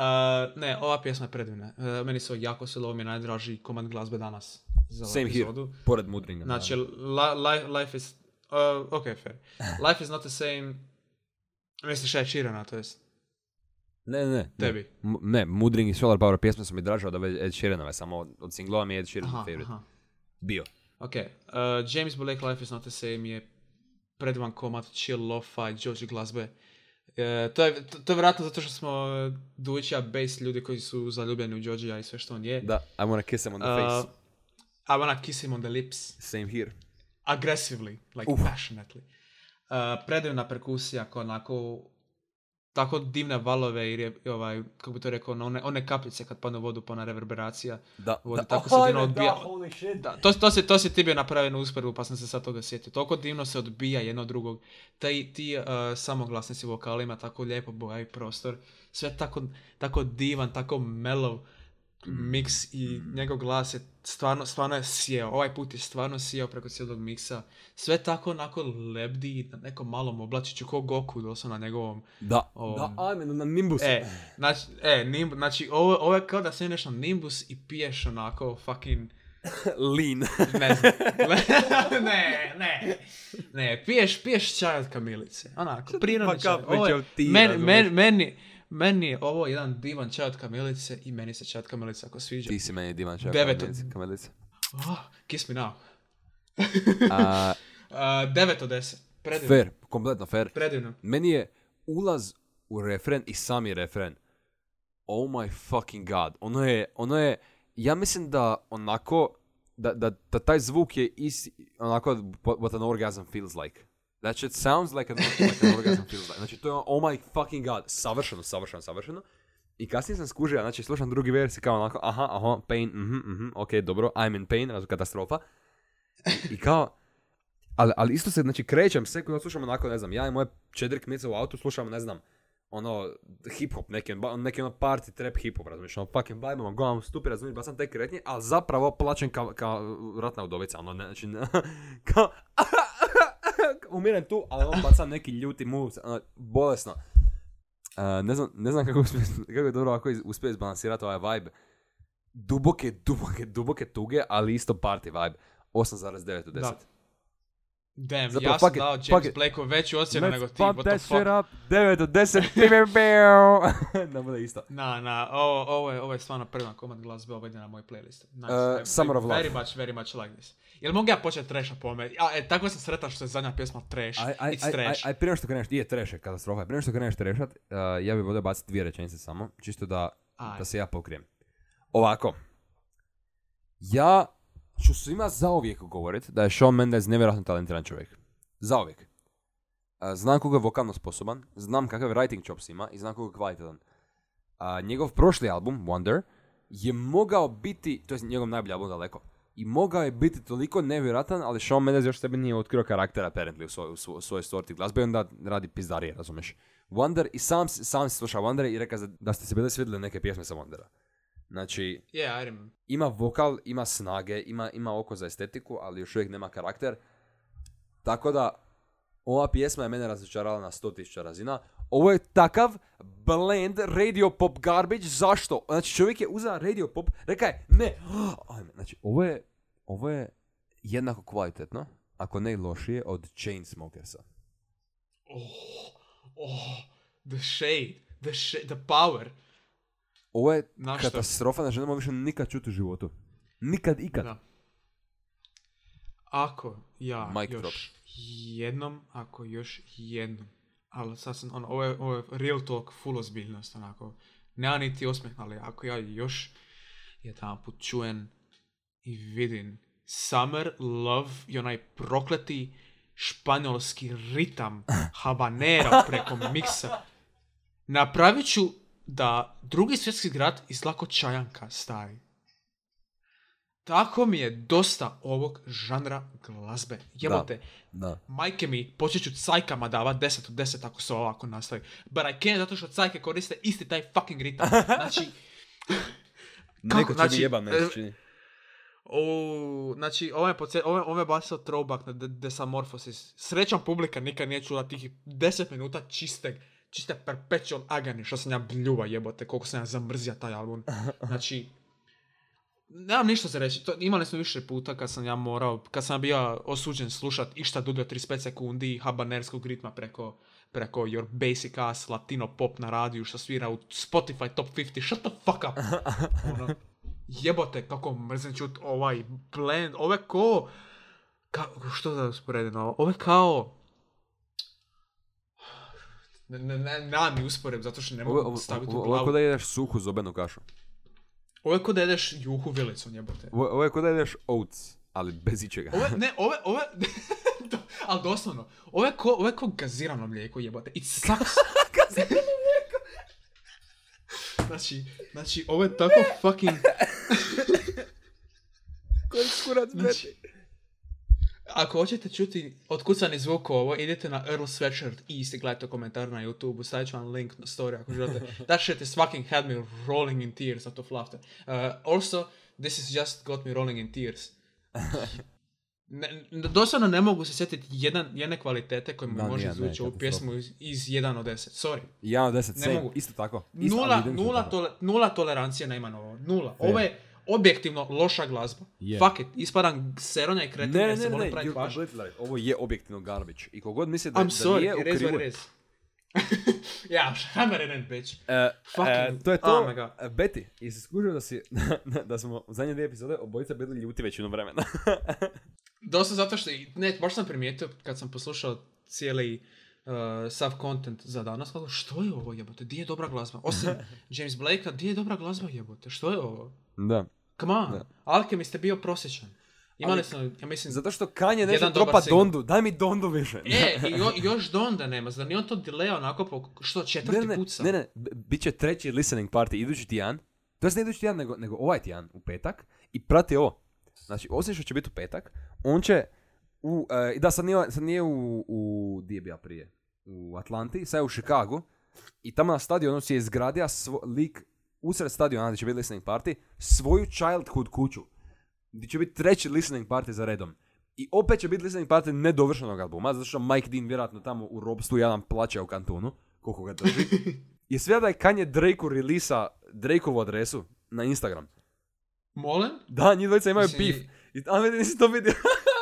ne, ova pjesma je predivna. Uh, meni se jako svilo, ovo mi je najdraži komad glazbe danas za Same here, epizodu. pored Mudringa. Znači, li, li- life is, uh, ok, fair. Life is not the same, misliš je Sheerana, to jest Ne, ne, ne. tebi. M- ne, Mudring i Solar Power pjesme su mi draže od ove Ed Sheeranove, samo od, singlova mi je Ed Sheeran Aha, favorite. aha. Bio. Ok, uh, James Blake Life is not the same je predivan komad, chill, lo-fi, George glazbe. E, to, je, to, to je vjerojatno zato što smo uh, Dujića base ljudi koji su zaljubljeni u Georgia i sve što on je. Da, I wanna kiss him on the Uh, face. I wanna kiss him on the lips. Same here. Aggressively, like Uf. passionately. Uh, predivna perkusija koja onako tako divne valove i, ovaj, kako bi to rekao, ono, one, one kapljice kad padne u vodu pa ona reverberacija. Da, Vodi, da, tako se ajme, divno da, odbija. holy shit. Da, to, to, si, to si ti bio napravio na usporedbu pa sam se sad toga sjetio. Toliko divno se odbija jedno od drugog. Taj, ti uh, samoglasnici vokalima tako lijepo bojavi prostor. Sve tako, tako divan, tako mellow miks i njegov glas je stvarno, stvarno je sjeo. Ovaj put je stvarno sjeo preko cijelog miksa. Sve tako onako lebdi na nekom malom oblačiću ko Goku doslovno na njegovom Da, Ovom. da, ajme, na Nimbus. E, znači, e, nimb, znači ovo, ovo je kao da sjedneš na Nimbus i piješ onako fucking, Lean. ne znam, ne, ne, ne, piješ, piješ čaj od kamilice, onako, prirodni čaj. Ovo je- meni, meni, meni, meni je ovo jedan divan od kamilice i meni se od kamilice ako sviđa. Ti si meni divan čak. Devet od- kamelica. Oh, kiss me now. A, Uh, 9 od 10, predivno, fair, kompletno fair. predivno. Meni je ulaz u refren i sami refren. Oh my fucking god. Ono je, ono je, ja mislim da onako, da, da, da taj zvuk je is, onako what an orgasm feels like. That shit sounds like an, like an orgasm feels like. Znači to je oh my fucking god. Savršeno, savršeno, savršeno. I kasnije sam skužio, znači slušam drugi vers kao onako, aha, aha, pain, mhm, mhm, ok, dobro, I'm in pain, razum, katastrofa. I, kao, ali, ali isto se, znači, krećem, kada slušam onako, ne znam, ja i moje četiri kmice u autu slušamo, ne znam, ono, hip-hop, neki, neki ono party trap hip-hop, razumiješ, ono fucking bajbama, gledam stupi, razumiješ, bacam te kretnje, ali zapravo plaćem kao, kao ratna udovica, ono, ne, znači, ne, kao, umirem tu, ali on bacam neki ljuti moves, ono, bolesno. Uh, ne, znam, ne znam kako, uspije, kako je dobro ako uspije izbalansirati ovaj vibe. Duboke, duboke, duboke tuge, ali isto party vibe. 8,9 od 10. Da. Damn, Zapravo, ja sam dao James. Blakeu veću ocjenu nego ti, what the that fuck. shit up. 9 od 10. da bude isto. Na, na, ovo, ovo, je, ovo je stvarno prvi komad glazbe, ovo ide na moj playlist. Nice. Uh, I- Summer I of Love. Very much, very much like this. Jel mogu ja početi trasha po ome? Ja, e, tako sam sretan što je zadnja pjesma trash. Aj, aj, It's aj, aj, trash. aj, prije nego što kreneš, je trash, je katastrofa. Prije nego što kreneš trashat, uh, ja bih volio baciti dvije rečenice samo, čisto da, Aj. da se ja pokrijem. Ovako. Ja ću svima zauvijek govorit da je Shawn Mendes nevjerojatno talentiran čovjek. Zauvijek. Uh, znam koga je vokalno sposoban, znam kakav writing chops ima i znam koga je kvalitetan. A njegov prošli album, Wonder, je mogao biti, to je njegov najbolji album daleko, i mogao je biti toliko nevjerojatan, ali Shawn Mendes još sebi nije otkrio karaktera apparently u, svoj, u svo- svojoj sorti glazbe i onda radi pizdarije, razumeš. Wonder, i sam, sam si slušao Wonder i rekao da- ste se bili svidjeli neke pjesme sa Wondera. Znači, Yeah, ima vokal, ima snage, ima, ima oko za estetiku, ali još uvijek nema karakter. Tako da, ova pjesma je mene razočarala na 100.000 razina. Ovo je takav blend radio pop garbage, zašto? Znači čovjek je uzeo radio pop, rekao je, ne, ajme, znači ovo je, ovo je jednako kvalitetno, ako ne i lošije od Chainsmokersa. Oh, oh, the shade, the, sh- the power. Ovo je Na katastrofa, ne želimo više nikad čuti u životu. Nikad, ikad. Da. Ako ja još drop. jednom, ako još jednom, ali sasvim, ono, ovo je, ovo je real talk, full ozbiljnost, onako, nema niti osmeh, ali ako ja još jedan put čujem i vidim Summer Love i onaj prokleti španjolski ritam habanera preko miksa, napravit ću da drugi svjetski grad izlako čajanka stavi. Tako mi je dosta ovog žanra glazbe. Jebote, Da. majke mi, počet ću cajkama davat 10 od 10 ako se ovako nastavi. But I can't zato što cajke koriste isti taj fucking ritam. Znači, Kako? Neko će Znači, meni se e, čini. o, znači, ovo je, podsje- ovo, je- ovo je basao throwback na De- Desamorphosis. Srećan publika nikad nije čula tih 10 minuta čisteg, čiste perpetual agony, što sam ja bljuva jebote, koliko sam ja zamrzija taj album. Znači, nemam ništa za reći. To, imali smo više puta kad sam ja morao, kad sam bio osuđen slušat išta dulje od 35 sekundi habanerskog ritma preko preko your basic ass latino pop na radiju što svira u Spotify top 50. Shut the fuck up! ono, jebote kako mrzim čut ovaj blend. Ovo je ko... Ka, što da usporedim ovo? Je kao... Ne, ne, ne, nemam mi uspored, zato što ne mogu staviti u ovo glavu. ko da jedeš suhu zobenu kašu. Ovo je kod da jedeš juhu vilicom, jebote. Ovo, je kod da jedeš oats, ali bez ičega. Ovo, ne, ovo, ove... ovo, do, ali doslovno, ovo je ko, ovo je ko gazirano mlijeko, jebote. It sucks. gazirano mlijeko. znači, znači, ovo je tako fucking... Koji skurac, Znači- ako hoćete čuti otkucani zvuk ovo, idete na Earl Sweatshirt i gledajte komentar na YouTube, stavit ću vam link na story ako želite. That shit is fucking had me rolling in tears out of laughter. Uh, also, this is just got me rolling in tears. Ne, doslovno ne mogu se sjetiti jedan, jedne kvalitete koje mi Da, može izvući ovu pjesmu iz, iz 1 od 10. Sorry. 1 od 10, Ne same, mogu. isto tako. Isto, Nula, nula, tole, nula tolerancije na Imanovo. Nula. Ovo je objektivno loša glazba. Je. Fuck it. Ispadam seronja i kretina Ne, ne, jer se ne, volim praviti right. Ovo je objektivno garbage. I kogod misli da, I'm da sorry, nije u krivu... yeah, hammer it in, bitch. E, Fucking- e, to je to. oh my God. E, Betty, jesi skužio da si, da smo u zadnje dvije epizode obojica bili ljuti većinu vremena? Dosta zato što, ne, baš sam primijetio kad sam poslušao cijeli uh, sav content za danas, kako, što je ovo jebote, di je dobra glazba? Osim James Blakea, di je dobra glazba jebote, što je ovo? da. Come on, Da. Alchemist je bio prosječan. Imali Ali- smo, ja mislim, Zato što Kanye nešto dropa. Dondu. Daj mi Dondu više. E, jo, još Donda nema, zar nije on to delay onako po, što četvrti ne, ne, put sam? ne, ne, bit će treći listening party idući tjedan. To je ne idući tjedan, nego, nego ovaj tjedan u petak. I prati ovo. Znači, osim što će biti u petak, on će u, e, da sad nije, sad nije u, u, di je bio prije? U Atlanti, sad je u Chicagu. I tamo na stadionu si je izgradio svo, lik usred stadiona gdje će biti listening party, svoju childhood kuću. Gdje će biti treći listening party za redom. I opet će biti listening party nedovršenog albuma, zato što Mike Dean vjerojatno tamo u robstvu jedan plaće u kantonu, koliko ga drži. I sve da je Kanye Drakeu relisa Drakeovu adresu na Instagram. Molim? Da, njih dvojica imaju Mislim, beef. I, a nisi to vidio.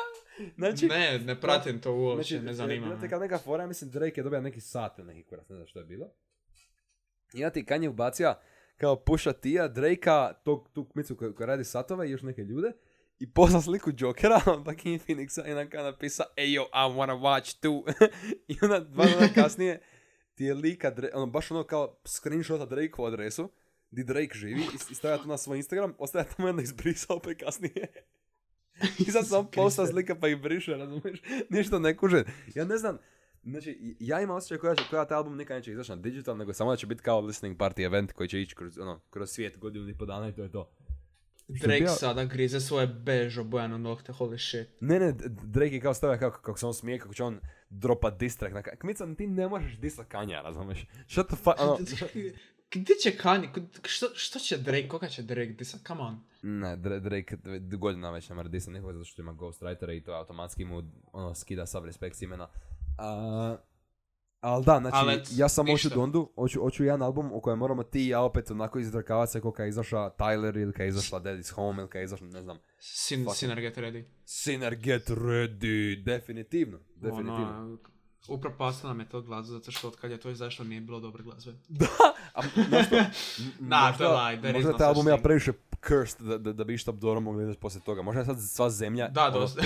znači, ne, ne pratim to uopće, znači, ne zanima bila me. teka neka fora, mislim Drake je dobio neki sat ili neki kurac, ne znam što je bilo. I ja ti Kanye ubacija kao Pusha T-a, Drakea, tog, tu kmicu koja, koja radi satove i još neke ljude. I posla sliku Jokera, fucking Phoenixa i onda napisa Ey yo, I wanna watch too. I onda dva dana kasnije ti je lika, ono, baš ono kao screenshota Drakeovu adresu, di Drake živi i, i stavlja to na svoj Instagram, ostaje tamo i onda izbrisao opet kasnije. I sad sam posta slika pa ih briše, razumiješ? Ništa ne kuže. Ja ne znam, znači, ja imam osjećaj koja, će, koja taj album nikad neće izaći na digital, nego samo da će biti kao listening party event koji će ići kroz, ono, kroz svijet godinu i po dana i to je to. Drake bio- sada grize svoje bež obojano nokte, holy shit. Ne, ne, Drake je kao stavio kako, kako se on smije, kako će on dropa diss track na Kmica, ti ne možeš disa Kanja, razumiješ? Shut the fuck, ono... Gdje će Kanye, što, što će Drake, koga će Drake disat, come on. Ne, Dra- Drake godina već ne mora disa nikoga zato što ima ghostwritera i to automatski mu ono, skida sav respekt s imena. A, ali da, znači, Ali ja sam hoću. Dondu, hoću, hoću jedan album u kojem moramo ti i ja opet onako izdrkavati se kao kad je izašla Tyler ili kad je izašla Daddy's Home ili kad je izašla, ne znam, Sin, Synerget ready. Sinner Get Ready, definitivno, definitivno. Ono, upropastila nam je to glazbu zato što od kad je to izašlo nije bilo dobre glazbe. Da, a znaš što? M- Nah, to je možda je taj album ja previše cursed da, da, da bi išta dobro mogli izaći poslije toga. Možda je sad sva zemlja Da, ono, dosta.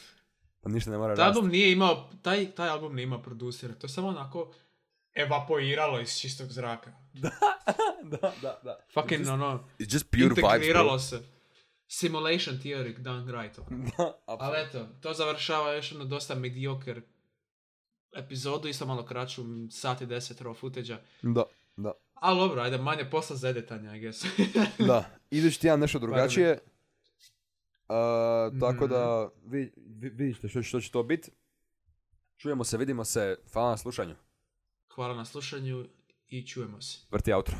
pa ništa ne mora Taj album nije imao, taj, taj album nije imao producera, to je samo onako evapoiralo iz čistog zraka. da, da, da. Fucking It's just, ono, it's just pure vibes, bro. integriralo se. Simulation theory done right. ono. Da, Ali eto, to završava još jednu dosta mediocre epizodu, isto malo kraću, sat i deset raw footage Da, da, Ali dobro, ajde, manje posla za editanje, I guess. da. Idući tjedan nešto drugačije. Uh, tako da, vi, vi, vidite što, što će to biti. Čujemo se, vidimo se. Hvala na slušanju. Hvala na slušanju i čujemo se. Vrti outro.